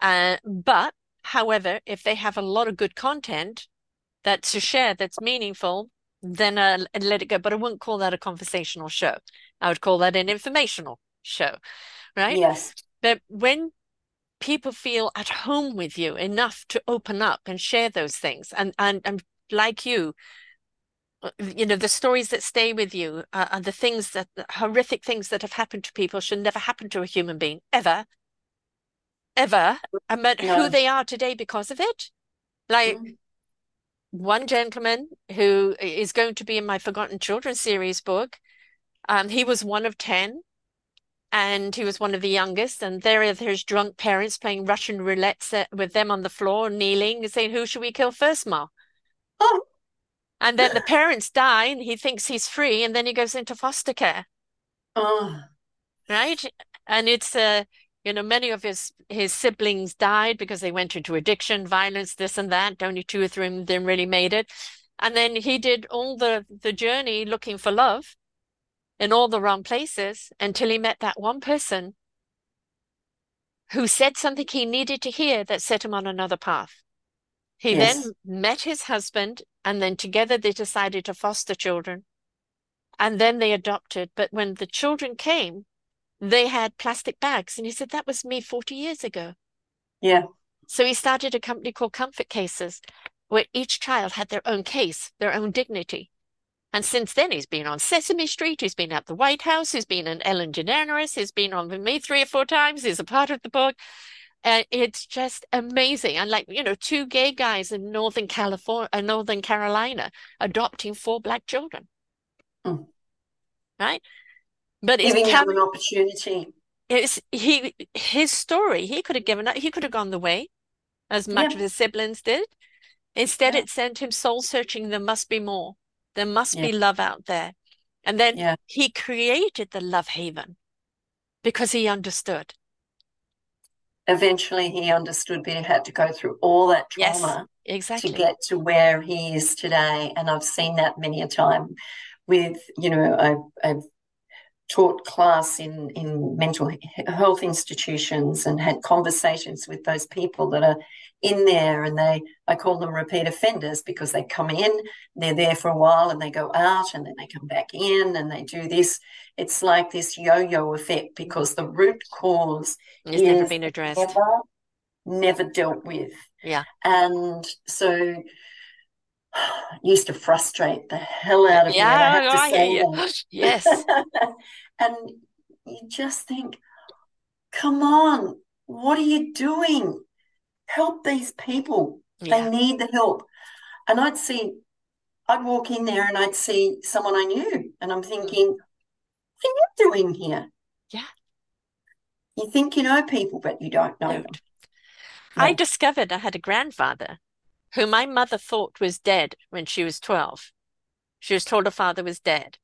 Uh, but however if they have a lot of good content that's to share that's meaningful then uh, let it go. But i wouldn't call that a conversational show. I would call that an informational show right? Yes. But when people feel at home with you enough to open up and share those things. And and, and like you uh, you know the stories that stay with you uh, and the things that the horrific things that have happened to people should never happen to a human being ever. Ever. And but no. who they are today because of it. Like mm. one gentleman who is going to be in my forgotten children series book. Um he was one of 10 and he was one of the youngest. And there are his drunk parents playing Russian roulette with them on the floor, kneeling, and saying, "Who should we kill first, Ma?" Oh. [LAUGHS] And then the parents die, and he thinks he's free, and then he goes into foster care. Oh. Right, and it's uh, you know, many of his his siblings died because they went into addiction, violence, this and that. Only two or three of them really made it. And then he did all the the journey looking for love in all the wrong places until he met that one person who said something he needed to hear that set him on another path. He yes. then met his husband, and then together they decided to foster children. And then they adopted. But when the children came, they had plastic bags. And he said, That was me 40 years ago. Yeah. So he started a company called Comfort Cases, where each child had their own case, their own dignity. And since then, he's been on Sesame Street, he's been at the White House, he's been in Ellen DeGeneres, he's been on with me three or four times, he's a part of the book. And it's just amazing. And like, you know, two gay guys in Northern California, uh, Northern Carolina adopting four black children. Mm. Right? But giving him an opportunity. It's he his story, he could have given up, he could have gone the way as much yeah. of his siblings did. Instead, yeah. it sent him soul searching. There must be more. There must yeah. be love out there. And then yeah. he created the love haven because he understood. Eventually, he understood, but he had to go through all that trauma yes, exactly. to get to where he is today. And I've seen that many a time with, you know, I've, I've taught class in, in mental health institutions and had conversations with those people that are in there and they I call them repeat offenders because they come in, they're there for a while and they go out and then they come back in and they do this. It's like this yo-yo effect because the root cause has never been addressed. Never, never dealt with. Yeah. And so [SIGHS] used to frustrate the hell out of yeah, me. I have to say yeah. Yes. [LAUGHS] and you just think, come on, what are you doing? Help these people. Yeah. They need the help. And I'd see, I'd walk in there and I'd see someone I knew, and I'm thinking, mm. what are you doing here? Yeah. You think you know people, but you don't know don't. them. I discovered I had a grandfather who my mother thought was dead when she was 12. She was told her father was dead.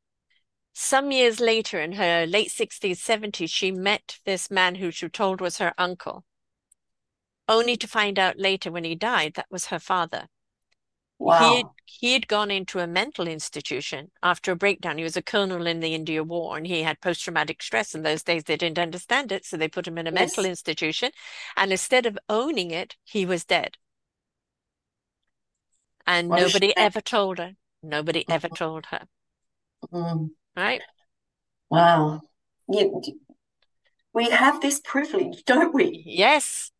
Some years later, in her late 60s, 70s, she met this man who she told was her uncle, only to find out later when he died that was her father. Wow. He had, he had gone into a mental institution after a breakdown. He was a colonel in the India War and he had post traumatic stress. In those days, they didn't understand it. So they put him in a yes. mental institution. And instead of owning it, he was dead. And nobody ever told her. Nobody mm-hmm. ever told her. Mm. Right? Wow. You, we have this privilege, don't we? Yes.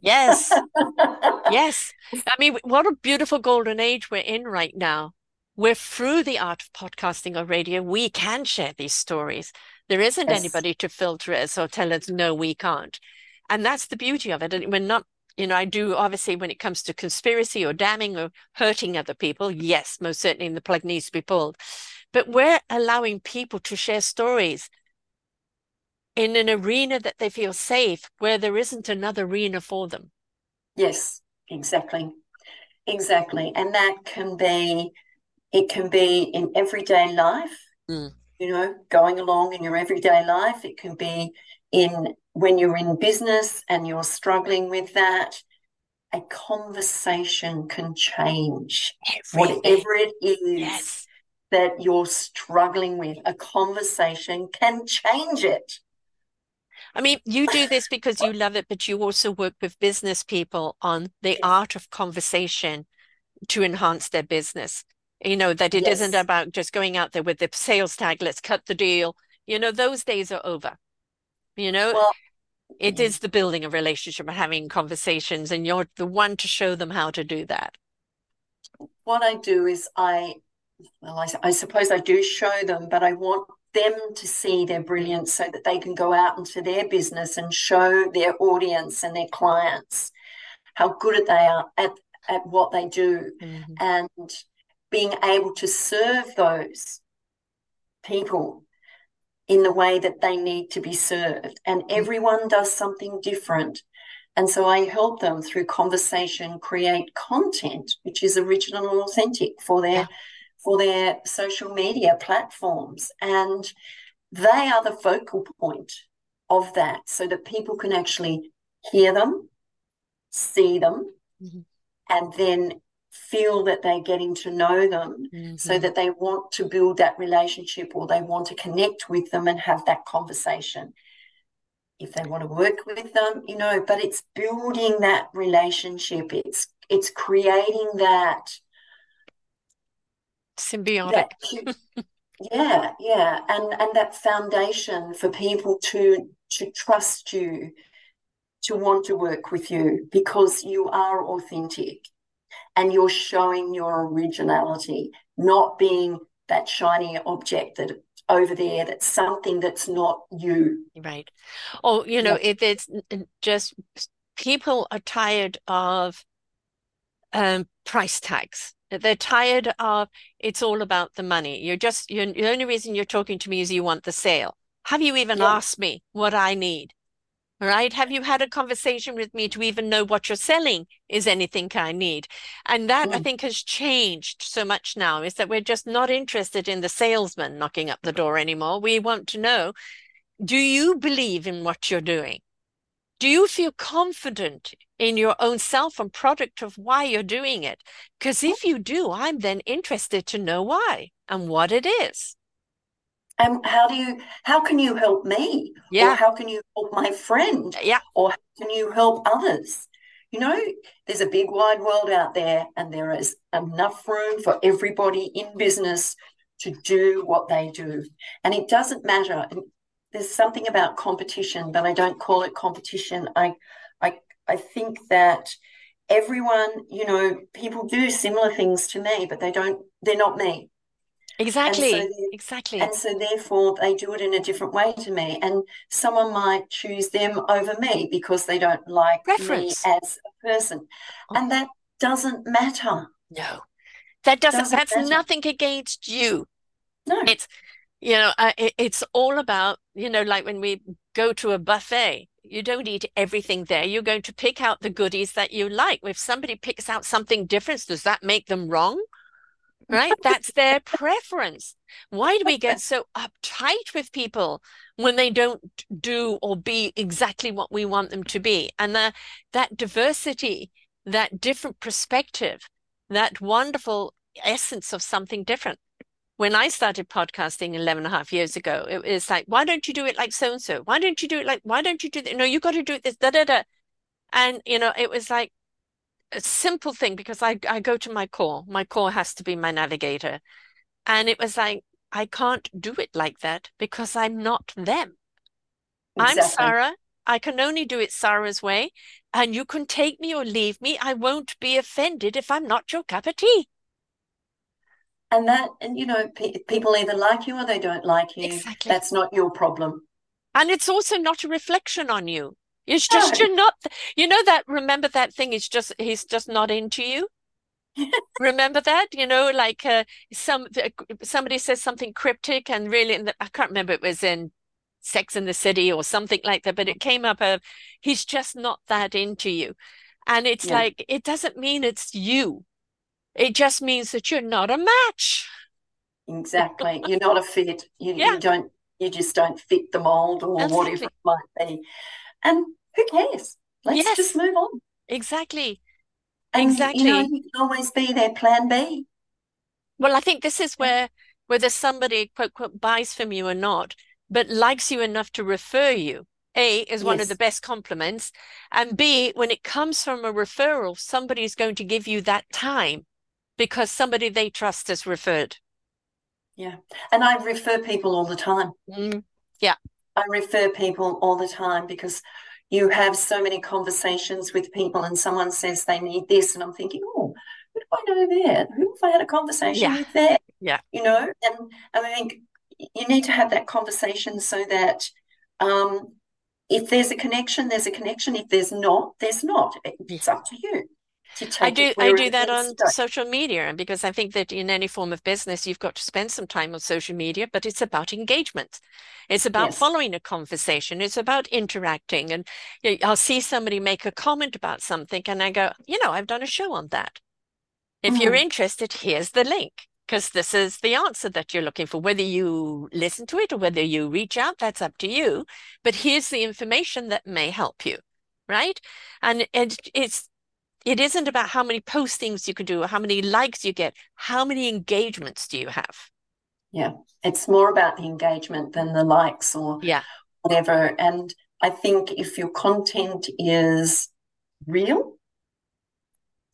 Yes. [LAUGHS] yes. I mean, what a beautiful golden age we're in right now. We're through the art of podcasting or radio. We can share these stories. There isn't yes. anybody to filter us or tell us, no, we can't. And that's the beauty of it. And we're not you know, I do obviously when it comes to conspiracy or damning or hurting other people, yes, most certainly the plug needs to be pulled. But we're allowing people to share stories in an arena that they feel safe where there isn't another arena for them. Yes, exactly. Exactly. And that can be, it can be in everyday life, mm. you know, going along in your everyday life. It can be in when you're in business and you're struggling with that, a conversation can change Everything. whatever it is yes. that you're struggling with. A conversation can change it. I mean, you do this because you love it, but you also work with business people on the yes. art of conversation to enhance their business. You know, that it yes. not about just going out there with the sales tag, let's cut the deal. You know, those days are over. You know, well, it is the building a relationship and having conversations, and you're the one to show them how to do that. What I do is I, well, I, I suppose I do show them, but I want them to see their brilliance so that they can go out into their business and show their audience and their clients how good they are at, at what they do mm-hmm. and being able to serve those people in the way that they need to be served. And everyone does something different. And so I help them through conversation create content which is original and authentic for their yeah. for their social media platforms. And they are the focal point of that so that people can actually hear them, see them, mm-hmm. and then feel that they're getting to know them mm-hmm. so that they want to build that relationship or they want to connect with them and have that conversation. If they want to work with them you know but it's building that relationship. It's it's creating that symbiotic. that, yeah yeah. And and that foundation for people to to trust you to want to work with you because you are authentic and you're showing your originality, not being that shiny object that over there that's something that's not you. Right. Oh, you know, yeah. if it's just people are tired of um, price tags. They're tired of it's all about the money. You're just you're, the only reason you're talking to me is you want the sale. Have you even yeah. asked me what I need? Right? Have you had a conversation with me to even know what you're selling is anything I need? And that mm. I think has changed so much now is that we're just not interested in the salesman knocking up the door anymore. We want to know do you believe in what you're doing? Do you feel confident in your own self and product of why you're doing it? Because if you do, I'm then interested to know why and what it is and how do you how can you help me? Yeah. or how can you help my friend? Yeah. Or how can you help others? You know there's a big wide world out there and there is enough room for everybody in business to do what they do. And it doesn't matter. There's something about competition but i don't call it competition. I i i think that everyone you know people do similar things to me but they don't they're not me Exactly. So exactly. And so therefore they do it in a different way to me. And someone might choose them over me because they don't like Preference. me as a person. Oh. And that doesn't matter. No. That doesn't, doesn't that's matter. nothing against you. No. It's you know, uh, it, it's all about, you know, like when we go to a buffet, you don't eat everything there. You're going to pick out the goodies that you like. If somebody picks out something different, does that make them wrong? Right? That's their preference. Why do we get so uptight with people when they don't do or be exactly what we want them to be? And the, that diversity, that different perspective, that wonderful essence of something different. When I started podcasting 11 and a half years ago, it was like, why don't you do it like so and so? Why don't you do it like, why don't you do that? No, you got to do this, da da da. And, you know, it was like, a simple thing because I, I go to my core. My core has to be my navigator. And it was like, I can't do it like that because I'm not them. Exactly. I'm Sara. I can only do it Sara's way. And you can take me or leave me. I won't be offended if I'm not your cup of tea. And that, and you know, pe- people either like you or they don't like you. Exactly. That's not your problem. And it's also not a reflection on you. It's just you're not. You know that. Remember that thing. It's just he's just not into you. [LAUGHS] remember that you know like uh, some uh, somebody says something cryptic and really i can't remember it was in sex in the city or something like that but it came up of he's just not that into you and it's yeah. like it doesn't mean it's you it just means that you're not a match exactly [LAUGHS] you're not a fit you, yeah. you don't you just don't fit the mold or whatever it might be and who cares? Let's yes. just move on. Exactly. And, exactly. You know, you can always be their plan B. Well, I think this is where whether somebody quote quote buys from you or not, but likes you enough to refer you. A is one yes. of the best compliments. And B, when it comes from a referral, somebody is going to give you that time because somebody they trust has referred. Yeah. And I refer people all the time. Mm. Yeah. I refer people all the time because you have so many conversations with people and someone says they need this and I'm thinking, oh, who do I know there? Who have I had a conversation yeah. with there? Yeah. You know, and, and I think you need to have that conversation so that um, if there's a connection, there's a connection. If there's not, there's not. It's up to you. I do I do that on social media because I think that in any form of business you've got to spend some time on social media, but it's about engagement. It's about yes. following a conversation. It's about interacting. And I'll see somebody make a comment about something and I go, you know, I've done a show on that. If mm-hmm. you're interested, here's the link because this is the answer that you're looking for. Whether you listen to it or whether you reach out, that's up to you. But here's the information that may help you, right? And it, it's it isn't about how many postings you can do or how many likes you get. How many engagements do you have? Yeah, it's more about the engagement than the likes or yeah whatever. And I think if your content is real,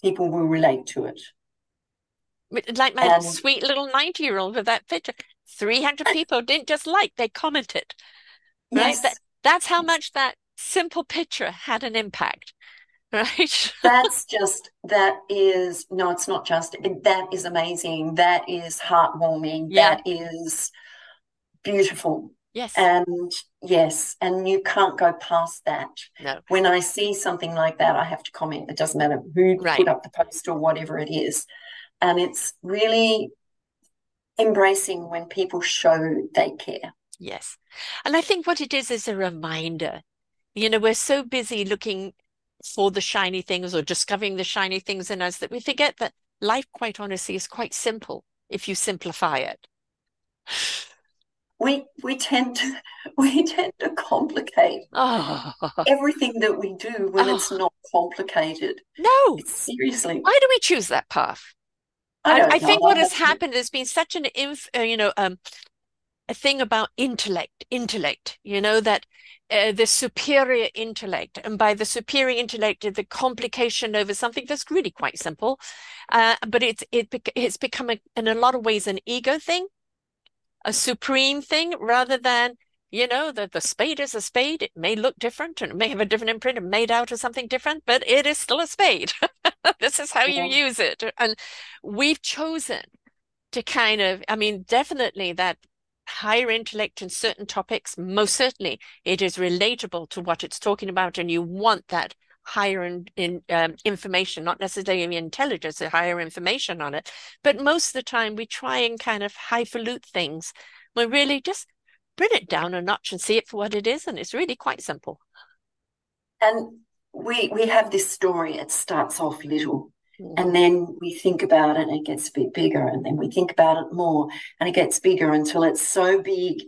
people will relate to it. Like my and, sweet little 90 year old with that picture. 300 people didn't just like, they commented. Right? Yes. That, that's how much that simple picture had an impact. [LAUGHS] Right. that's just, that is, no, it's not just, that is amazing. That is heartwarming. Yeah. That is beautiful. Yes. And yes, and you can't go past that. No. When I see something like that, I have to comment. It doesn't matter who right. put up the post or whatever it is. And it's really embracing when people show they care. Yes. And I think what it is is a reminder. You know, we're so busy looking for the shiny things or discovering the shiny things in us that we forget that life, quite honestly, is quite simple if you simplify it. We we tend to [LAUGHS] we tend to complicate [LAUGHS] oh. everything that we do when oh. it's not complicated. No, it's seriously. Why do we choose that path? I, I think what has happened has been such an inf, uh, you know, um, a thing about intellect, intellect. You know that uh, the superior intellect, and by the superior intellect, the complication over something that's really quite simple, uh, but it's it it's become a, in a lot of ways an ego thing, a supreme thing, rather than you know that the spade is a spade. It may look different and it may have a different imprint and made out of something different, but it is still a spade. [LAUGHS] this is how yeah. you use it. And we've chosen to kind of, I mean, definitely that higher intellect in certain topics, most certainly it is relatable to what it's talking about. And you want that higher in, in um, information, not necessarily intelligence, the higher information on it. But most of the time we try and kind of highfalutin things when really just bring it down a notch and see it for what it is. And it's really quite simple. And we we have this story. It starts off little. And then we think about it, and it gets a bit bigger, and then we think about it more, and it gets bigger until it's so big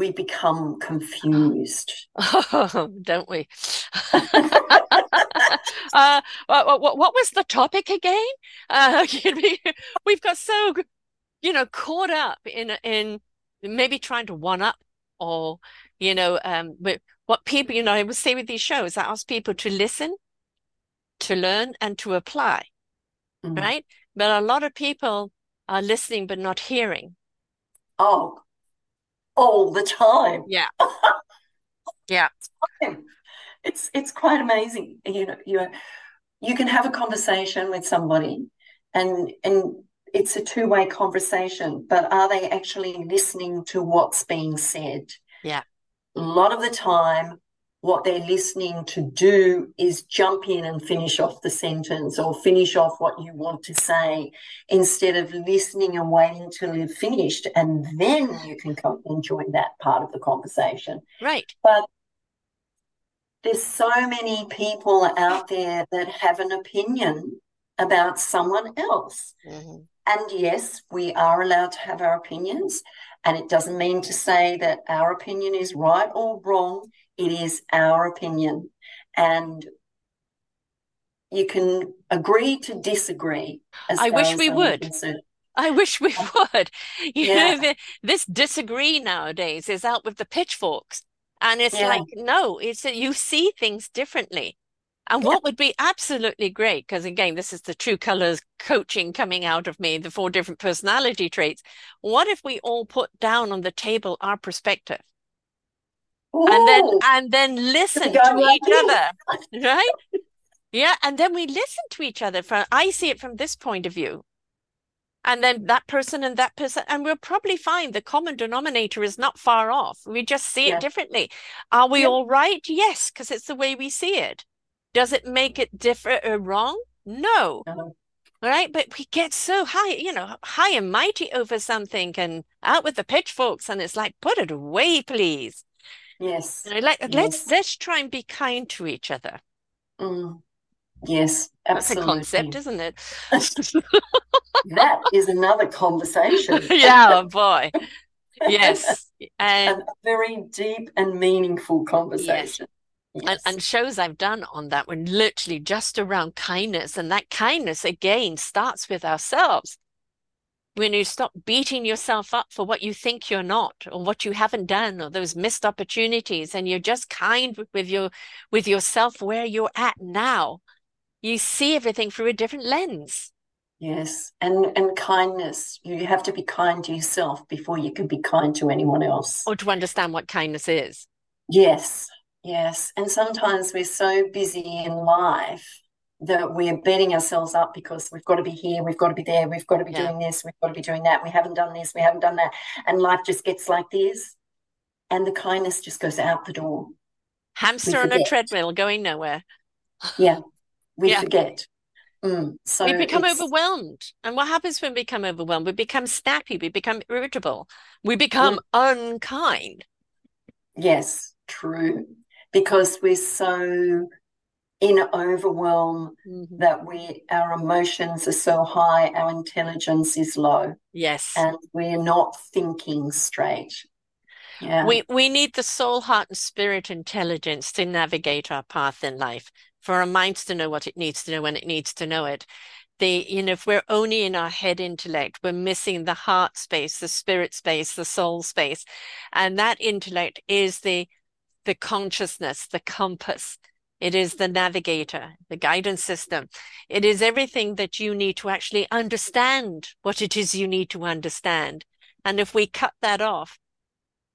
we become confused. Oh, [LAUGHS] don't we? [LAUGHS] uh, what, what, what, was the topic again? Uh, [LAUGHS] we've got so, you know, caught up in in maybe trying to one up or, you know, um, what people, you know, I would say with these shows, I ask people to listen, to learn, and to apply, mm. right? But a lot of people are listening but not hearing. Oh, all the time. Yeah. [LAUGHS] yeah. It's it's quite amazing. You know, you you can have a conversation with somebody and and it's a two-way conversation, but are they actually listening to what's being said? Yeah a lot of the time, what they're listening to do is jump in and finish off the sentence or finish off what you want to say instead of listening and waiting till you've finished and then you can come and join that part of the conversation. Right. But there's so many people out there that have an opinion about someone else. Mm-hmm. And yes, we are allowed to have our opinions. And it doesn't mean to say that our opinion is right or wrong. It is our opinion. And you can agree to disagree. I wish we would. Concerned. I wish we [LAUGHS] would. You yeah. know, this disagree nowadays is out with the pitchforks. And it's yeah. like, no, it's that you see things differently. And what would be absolutely great, because again, this is the true colors coaching coming out of me, the four different personality traits. What if we all put down on the table our perspective? Ooh. And then and then listen to each other. [LAUGHS] Right? Yeah. And then we listen to each other from I see it from this point of view. And then that person and that person, and we'll probably find the common denominator is not far off. We just see yeah. it differently. Are we yeah. all right? Yes, because it's the way we see it. Does it make it different or wrong? No. No. Right. But we get so high, you know, high and mighty over something and out with the pitchforks. And it's like, put it away, please. Yes. You know, like, Yes. let's let's try and be kind to each other. Mm. Yes, That's a concept, isn't it? [LAUGHS] That is another conversation. [LAUGHS] yeah, oh boy. Yes. [LAUGHS] And A very deep and meaningful conversation. and, Yes. and shows I've done on that one literally just around kindness. And that kindness again starts with ourselves. When you stop beating yourself up for what you think you're not or what you haven't done or those missed opportunities, and you're just kind with- with your with yourself where you're at now, you see everything through a different lens. Yes, and and kindness. You have to be kind to yourself before you can be kind to anyone else. Or to understand what kindness is. Yes, yes. And sometimes we're so busy in life that we're beating ourselves up because we've got to be here, we've got to be there, we've got to be Yeah. doing this, we've got to be doing that. We haven't done this, we haven't done that. And life just gets like this, and the kindness just goes out the door. Hamster on a treadmill going nowhere. Yeah, we Yeah. forget. Mm, so we become it's- overwhelmed. And what happens when we become overwhelmed? We become snappy, we become irritable, we become unkind. Yes, true. Because we're so in overwhelm Mhm. that we our emotions are so high, our intelligence is low, Yes. and we're not thinking straight. Yeah. We we need the soul, heart, and spirit intelligence to navigate our path in life, for our minds to know what it needs to know when it needs to know it. The, you know, if we're only in our head intellect, we're missing the heart space, the spirit space, the soul space. And that intellect is the the consciousness, the compass. It is the navigator, the guidance system. It is everything that you need to actually understand what it is you need to understand. And if we cut that off,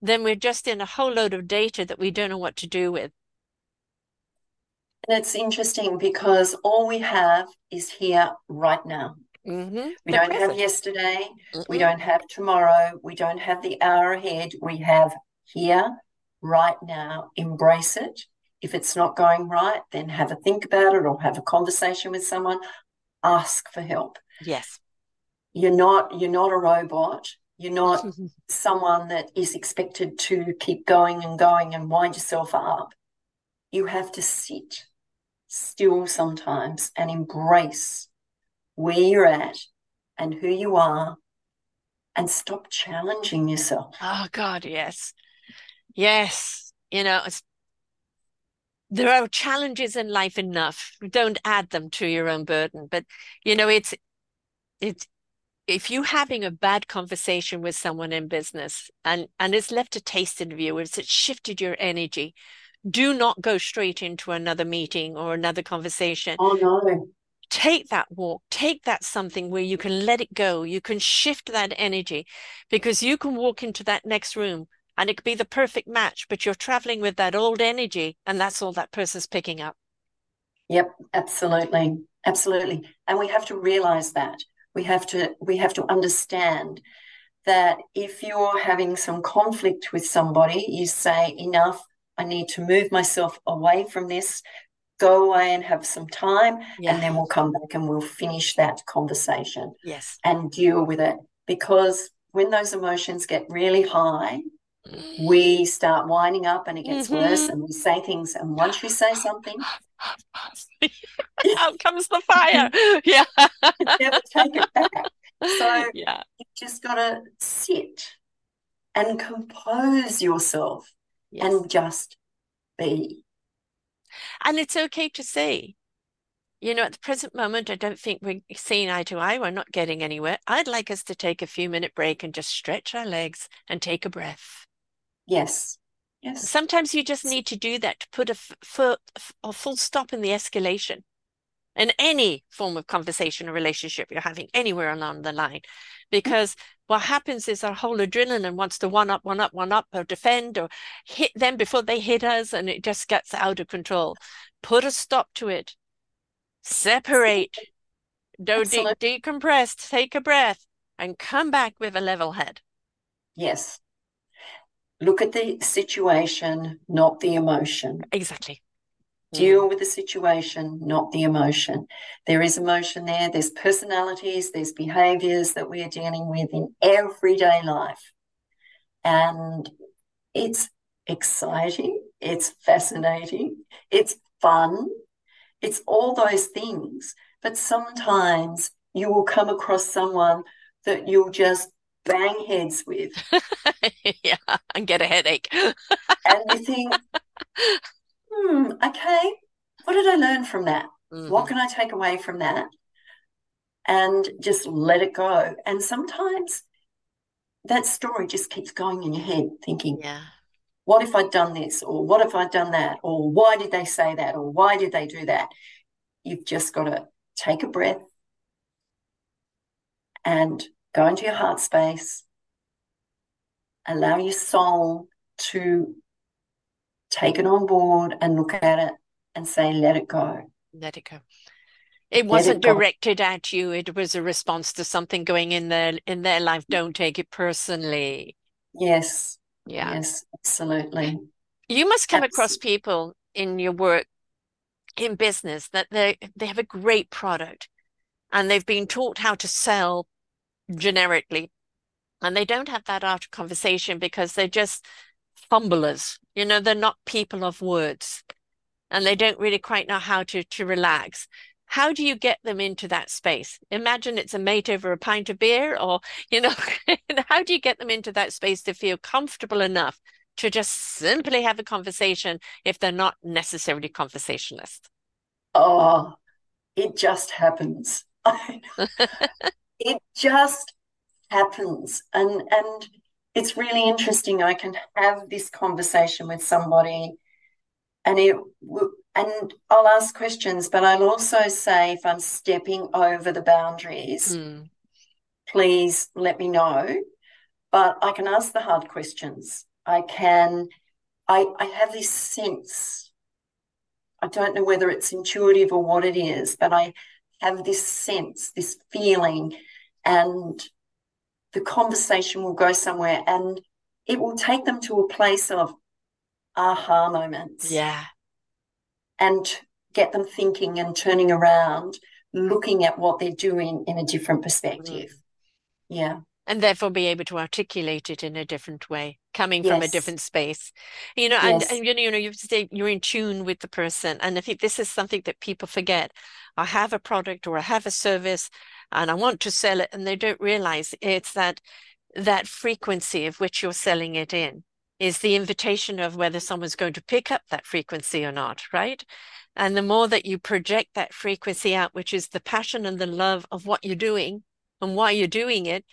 then we're just in a whole load of data that we don't know what to do with. And it's interesting because all we have is here right now. Mm-hmm. We don't have yesterday, we don't have tomorrow, we don't have the hour ahead. We have here right now. Embrace it. If it's not going right, then have a think about it or have a conversation with someone. Ask for help. Yes. You're not you're not a robot. You're not [LAUGHS] someone that is expected to keep going and going and wind yourself up. You have to sit still sometimes and embrace where you're at and who you are and stop challenging yourself. Oh God, yes. Yes. You know, it's there are challenges in life enough. Don't add them to your own burden. But you know, it's it if you're having a bad conversation with someone in business and and it's left a taste in you, it's it shifted your energy, do not go straight into another meeting or another conversation. Oh no. take that walk, take that something where you can let it go, you can shift that energy because you can walk into that next room and it could be the perfect match, but you're traveling with that old energy and that's all that person's picking up. Yep, absolutely. Absolutely. And we have to realize that. We have to we have to understand that if you're having some conflict with somebody, you say, enough, I need to move myself away from this, go away and have some time, and then we'll come back and we'll finish that conversation yes. and deal with it. Because when those emotions get really high, we start winding up and it gets worse Mhm. and we say things. And once you say something, Out comes the fire. [LAUGHS] Yeah. [LAUGHS] never take it back. So yeah. you just got to sit and compose yourself Yes. and just be. And it's okay to say, you know, at the present moment, I don't think we're seeing eye to eye. We're not getting anywhere. I'd like us to take a few minute break and just stretch our legs and take a breath. Yes. Yes. Sometimes you just need to do that to put a, f- full, a full stop in the escalation in any form of conversation or relationship you're having anywhere along the line. Because what happens is our whole adrenaline wants to one up, one up, one up, or defend or hit them before they hit us, and it just gets out of control. Put a stop to it. Separate. Don't de- decompress, take a breath, and come back with a level head. Yes. Look at the situation, not the emotion. Exactly. Deal with the situation, not the emotion. There is emotion there, there's personalities, there's behaviors that we are dealing with in everyday life. And it's exciting, it's fascinating, it's fun, it's all those things. But sometimes you will come across someone that you'll just bang heads with. [LAUGHS] yeah, and get a headache. and you think, hmm, okay, what did I learn from that? Mhm. What can I take away from that? And just let it go. And sometimes that story just keeps going in your head, thinking, Yeah. what if I'd done this? Or what if I'd done that? Or why did they say that? Or why did they do that? You've just got to take a breath and go into your heart space, allow your soul to take it on board and look at it and say, let it go. Let it go. It wasn't it directed at you. It was a response to something going in their in their life. Mm. Don't take it personally. Yes, Yeah. yes, absolutely. You must come across people in your work in business that they they have a great product and they've been taught how to sell generically and they don't have that art of conversation because they're just fumblers. You know, they're not people of words and they don't really quite know how to to relax. How do you get them into that space? Imagine it's a mate over a pint of beer, or, you know, [LAUGHS] how do you get them into that space to feel comfortable enough to just simply have a conversation if they're not necessarily conversationalists? Oh, it just happens. [LAUGHS] [LAUGHS] It just happens. And and it's really interesting. I can have this conversation with somebody and it and I'll ask questions, but I'll also say if I'm stepping over the boundaries, Mm, please let me know. But I can ask the hard questions. I can I I have this sense. I don't know whether it's intuitive or what it is, but I have this sense, this feeling, and the conversation will go somewhere and it will take them to a place of aha moments yeah. and get them thinking and turning around, looking at what they're doing in a different perspective. Mm. Yeah. And therefore be able to articulate it in a different way, coming from a different space. You know, and, Yes. and you know, you know, you say you're in tune with the person. And I think this is something that people forget. I have a product or I have a service and I want to sell it, and they don't realize it's that that frequency of which you're selling it in is the invitation of whether someone's going to pick up that frequency or not, right? And the more that you project that frequency out, which is the passion and the love of what you're doing and why you're doing it,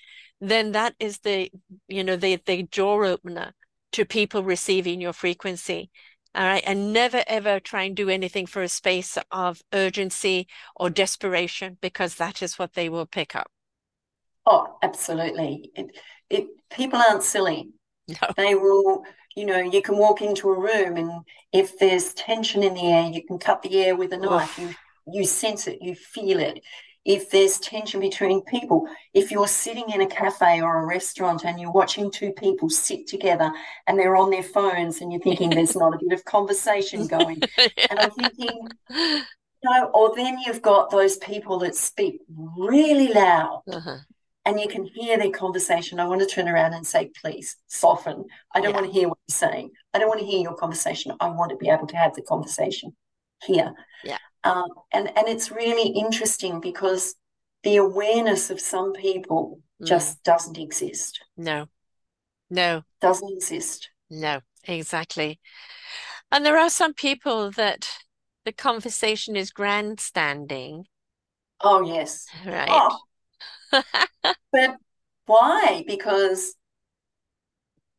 then that is the, you know, the the door opener to people receiving your frequency. All right. And never ever try and do anything for a space of urgency or desperation because that is what they will pick up. Oh, absolutely. It, it, people aren't silly. [LAUGHS] No. They will, you know, you can walk into a room and if there's tension in the air, you can cut the air with a knife. You you sense it, you feel it. If there's tension between people, if you're sitting in a cafe or a restaurant and you're watching two people sit together and they're on their phones and you're thinking [LAUGHS] there's not a bit of conversation going. [LAUGHS] And I'm thinking, no, or then you've got those people that speak really loud Uh-huh. and you can hear their conversation. I want to turn around and say, please soften. I don't Yeah. want to hear what you're saying. I don't want to hear your conversation. I want to be able to have the conversation here. Yeah. Um, and, and it's really interesting because the awareness of some people Mm. just doesn't exist. No, no, Doesn't exist. no, exactly. And there are some people that the conversation is grandstanding, Oh, yes. right? Oh, [LAUGHS] but why? Because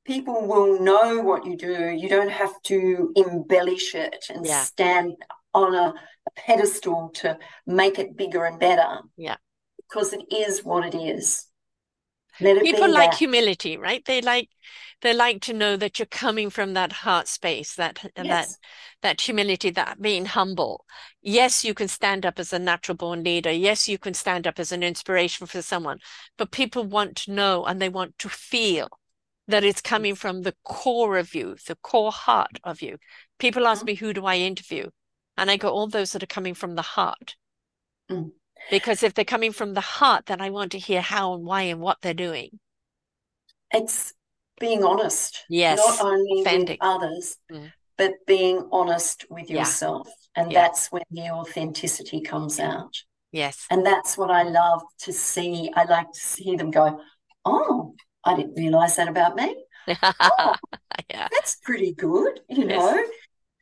people will know what you do. You don't have to embellish it and Yeah. stand on a, a pedestal to make it bigger and better. Yeah. Because it is what it is. It People like that. humility, right? They like they like to know that you're coming from that heart space, that that Yes. that humility, that being humble. Yes, you can stand up as a natural born leader. Yes, you can stand up as an inspiration for someone, but people want to know and they want to feel that it's coming from the core of you, the core heart of you. People ask Mhm. me, who do I interview? And I go, all those that are coming from the heart. Mm. Because if they're coming from the heart, then I want to hear how and why and what they're doing. It's being honest. Yes. Not only Authentic. with others, Mm. but being honest with Yeah. yourself. And Yeah. that's when the authenticity comes out. Yes. And that's what I love to see. I like to see them go, Oh, I didn't realize that about me. [LAUGHS] yeah. That's pretty good, you Yes. know.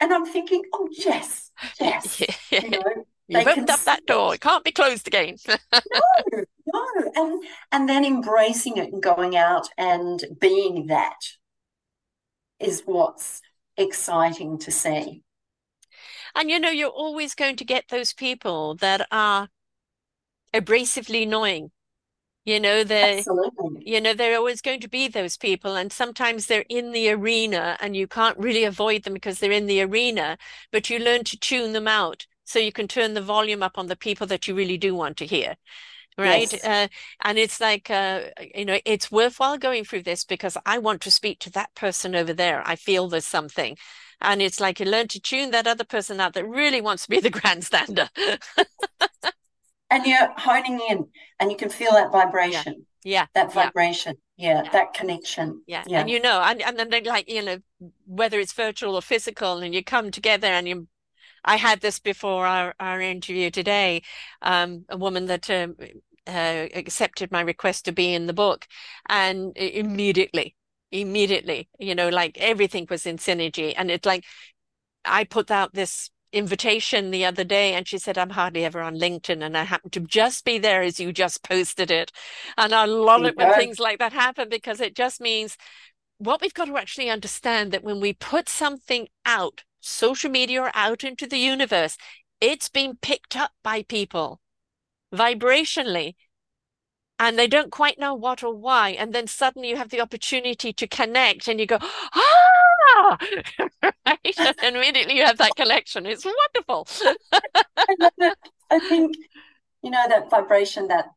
And I'm thinking, Oh, yes, yes. [LAUGHS] You know, You've opened up that door. it. It can't be closed again. [LAUGHS] no, no. And and then embracing it and going out and being that is what's exciting to see. And you know, you're always going to get those people that are abrasively annoying. You know, they're Absolutely. you know, there are always going to be those people, and sometimes they're in the arena and you can't really avoid them because they're in the arena, but you learn to tune them out so you can turn the volume up on the people that you really do want to hear. Right. Yes. Uh, and it's like, uh, you know, it's worthwhile going through this because I want to speak to that person over there. I feel there's something. And it's like you learn to tune that other person out that really wants to be the [LAUGHS] grandstander. [LAUGHS] And you're honing in and you can feel that vibration, Yeah. that vibration. Yeah, Yeah. that connection. Yeah. Yeah. And you know, and, and then like, you know, whether it's virtual or physical, and you come together and you I had this before our, our interview today. Um, a woman that um, uh, accepted my request to be in the book, and immediately, immediately, you know, like everything was in synergy. And it's like I put out this invitation the other day, and she said, I'm hardly ever on LinkedIn, and I happened to just be there as you just posted it. And I love it when things like that happen because it just means what we've got to actually understand that when we put something out, social media or out into the universe, it's being picked up by people vibrationally. And they don't quite know what or why. And then suddenly you have the opportunity to connect and you go, ah, [LAUGHS] right? And immediately you have that connection. It's wonderful. I love it. I think, you know, that vibration, that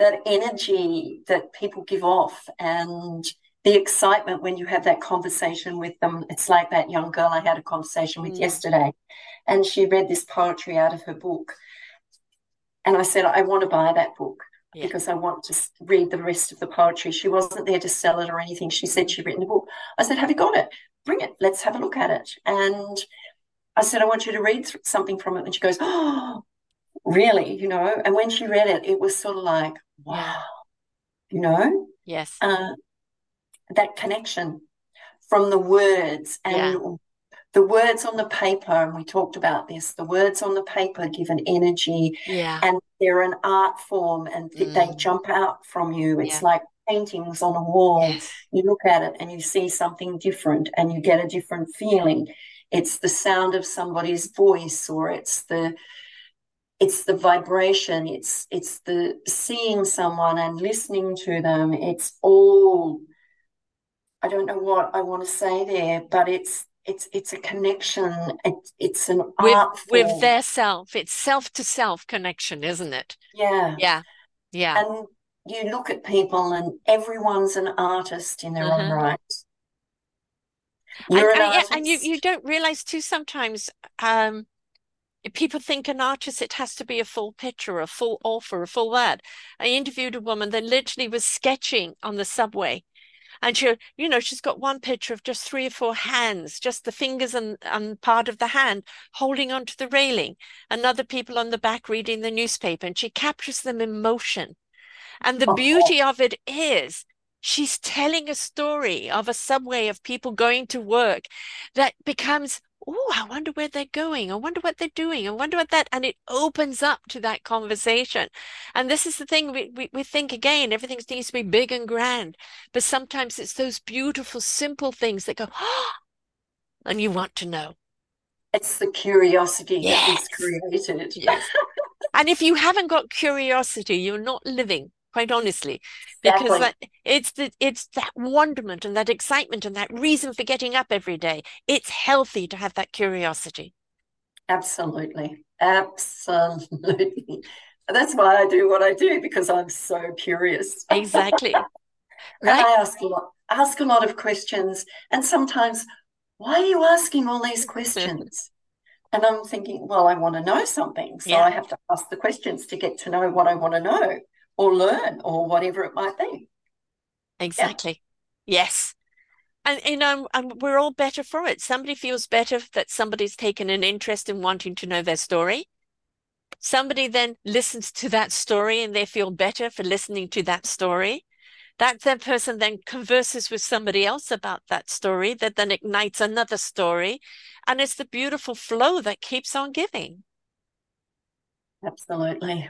that energy that people give off and the excitement when you have that conversation with them. It's like that young girl I had a conversation with Mm. yesterday, and she read this poetry out of her book. And I said, I want to buy that book Yeah. because I want to read the rest of the poetry. She wasn't there to sell it or anything. She said she'd written a book. I said, Have you got it? Bring it. Let's have a look at it. And I said, I want you to read th- something from it. And she goes, Oh, really? You know? And when she read it, it was sort of like, wow, you know, Yes. uh, that connection from the words and Yeah. The words on the paper. And we talked about this the words on the paper give an energy Yeah. and they're an art form and th- they Mm. jump out from you. It's Yeah. like paintings on a wall. Yes. You look at it and you see something different and you get a different feeling. It's the sound of somebody's voice or it's the it's the vibration, it's it's the seeing someone and listening to them. It's all I don't know what I want to say there, but it's it's it's a connection. It, it's an With art with their self. It's self to self connection, isn't it? Yeah. Yeah. Yeah. And you look at people and everyone's an artist in their own Uh-huh. right. And, You're an and, yeah, and you, you don't realize too sometimes um, people think an artist, it has to be a full picture, a full offer, a full that. I interviewed a woman that literally was sketching on the subway. And she, you know, she's got one picture of just three or four hands, just the fingers and, and part of the hand holding onto the railing, and other people on the back reading the newspaper, and she captures them in motion. And the Oh, beauty of it is she's telling a story of a subway of people going to work that becomes, oh, I wonder where they're going. I wonder what they're doing. I wonder what that, and it opens up to that conversation. And this is the thing we, we, we think again, everything needs to be big and grand, but sometimes it's those beautiful, simple things that go, oh, [GASPS] and you want to know. it's the curiosity that Yes. is created. Yes. And if you haven't got curiosity, you're not living, quite honestly, because Exactly. that it's the it's that wonderment and that excitement and that reason for getting up every day. It's healthy to have that curiosity. Absolutely. Absolutely. That's why I do what I do because I'm so curious. Exactly. [LAUGHS] Right? I ask a lot, ask a lot of questions. And sometimes, why are you asking all these questions? [LAUGHS] And I'm thinking, well, I want to know something. So Yeah. I have to ask the questions to get to know what I want to know or learn or whatever it might be. Exactly. Yes. And you um, know, and we're all better for it. Somebody feels better that somebody's taken an interest in wanting to know their story. Somebody then listens to that story and they feel better for listening to that story. That that person then converses with somebody else about that story that then ignites another story. And it's the beautiful flow that keeps on giving. Absolutely.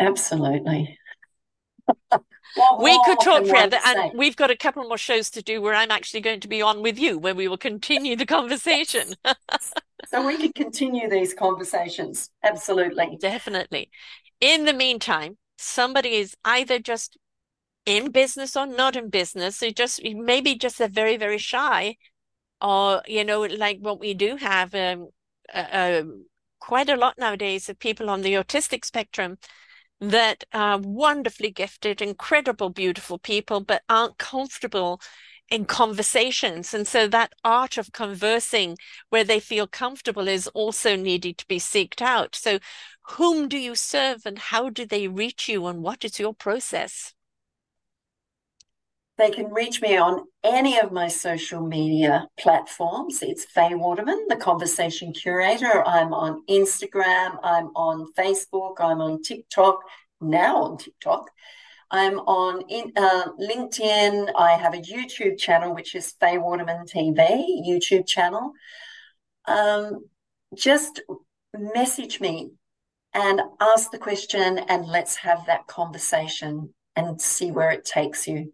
Absolutely. [LAUGHS] We could talk can forever, and we've got a couple more shows to do where I'm actually going to be on with you, where we will continue the conversation. [LAUGHS] So we could continue these conversations. Absolutely. Definitely. In the meantime, somebody is either just in business or not in business. So just maybe just they're very, very shy, or you know, like what we do have um, uh, quite a lot nowadays of people on the autistic spectrum that are wonderfully gifted, incredible, beautiful people, but aren't comfortable in conversations. And so that art of conversing where they feel comfortable is also needed to be seeked out. So whom do you serve and how do they reach you and what is your process? They can reach me on any of my social media platforms. It's Faye Waterman, the conversation curator. I'm on Instagram, I'm on Facebook, I'm on TikTok, now on TikTok. I'm on in, uh, LinkedIn. I have a YouTube channel, which is Faye Waterman TV YouTube channel. Um, just message me and ask the question, and let's have that conversation and see where it takes you.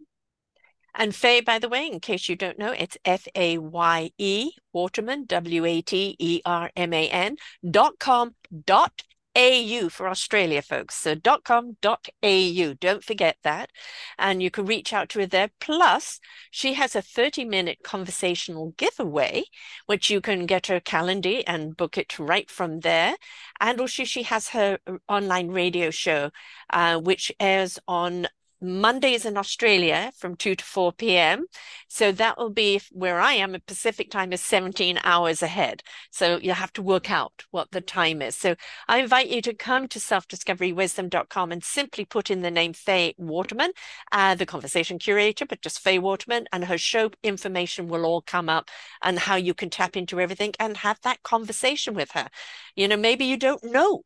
And Faye, by the way, in case you don't know, it's F A Y E Waterman, W A T E R M A N dot com dot AU for Australia folks. So dot com dot AU. Don't forget that. And you can reach out to her there. Plus, she has a 30 minute conversational giveaway, which you can get her calendar and book it right from there. And also, she has her online radio show, uh, which airs on Mondays in Australia from 2 to 4 p.m. So that will be where I am at Pacific time is 17 hours ahead. So you have to work out what the time is. So I invite you to come to selfdiscoverywisdom.com and simply put in the name Faye Waterman, uh, the conversation curator, but just Faye Waterman, and her show information will all come up and how you can tap into everything and have that conversation with her. You know, maybe you don't know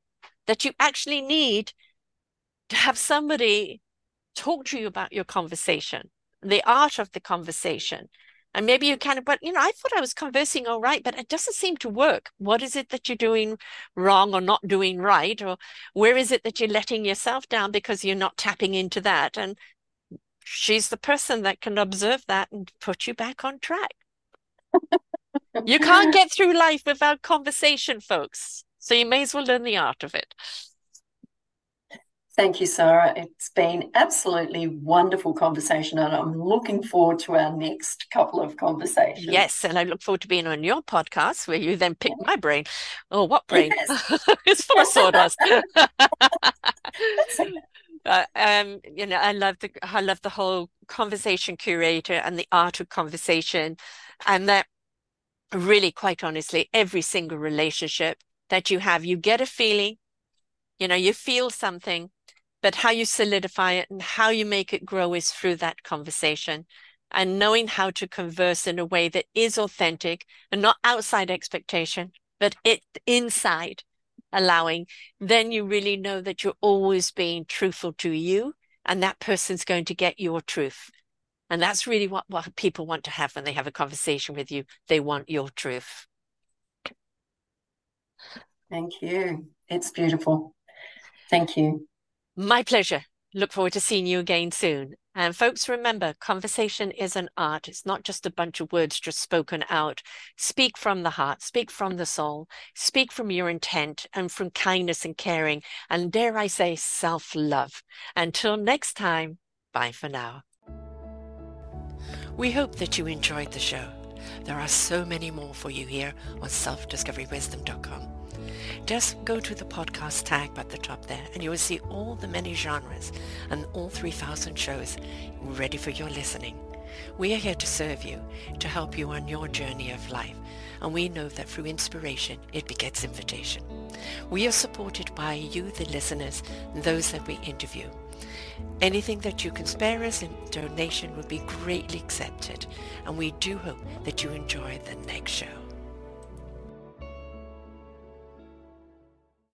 that you actually need to have somebody talk to you about your conversation, the art of the conversation. And maybe you kind of, but you know, I thought I was conversing all right, but it doesn't seem to work. What is it that you're doing wrong or not doing right? Or where is it that you're letting yourself down because you're not tapping into that? And she's the person that can observe that and put you back on track. you can't [LAUGHS] get through life without conversation, folks. So you may as well learn the art of it. Thank you, Sara. It's been absolutely wonderful conversation, and I'm looking forward to our next couple of conversations. Yes, and I look forward to being on your podcast where you then pick my brain. Oh, what brain? Yes. [LAUGHS] it's of sawdust. [LAUGHS] [LAUGHS] Uh, um, you know, I love the I love the whole conversation curator and the art of conversation, and that really, quite honestly, every single relationship that you have, you get a feeling, you know, you feel something, but how you solidify it and how you make it grow is through that conversation and knowing how to converse in a way that is authentic and not outside expectation, but it inside allowing, then you really know that you're always being truthful to you and that person's going to get your truth. And that's really what, what people want to have when they have a conversation with you. They want your truth. Thank you. It's beautiful. Thank you. My pleasure. Look forward to seeing you again soon. And folks, remember, conversation is an art. It's not just a bunch of words just spoken out. Speak from the heart, speak from the soul, speak from your intent and from kindness and caring. And dare I say, self love. Until next time, bye for now. We hope that you enjoyed the show. There are so many more for you here on selfdiscoverywisdom.com. Just go to the podcast tag at the top there and you will see all the many genres and all 3,000 shows ready for your listening. We are here to serve you, to help you on your journey of life, and we know that through inspiration, it begets invitation. We are supported by you, the listeners, and those that we interview. Anything that you can spare us in donation would be greatly accepted, and we do hope that you enjoy the next show.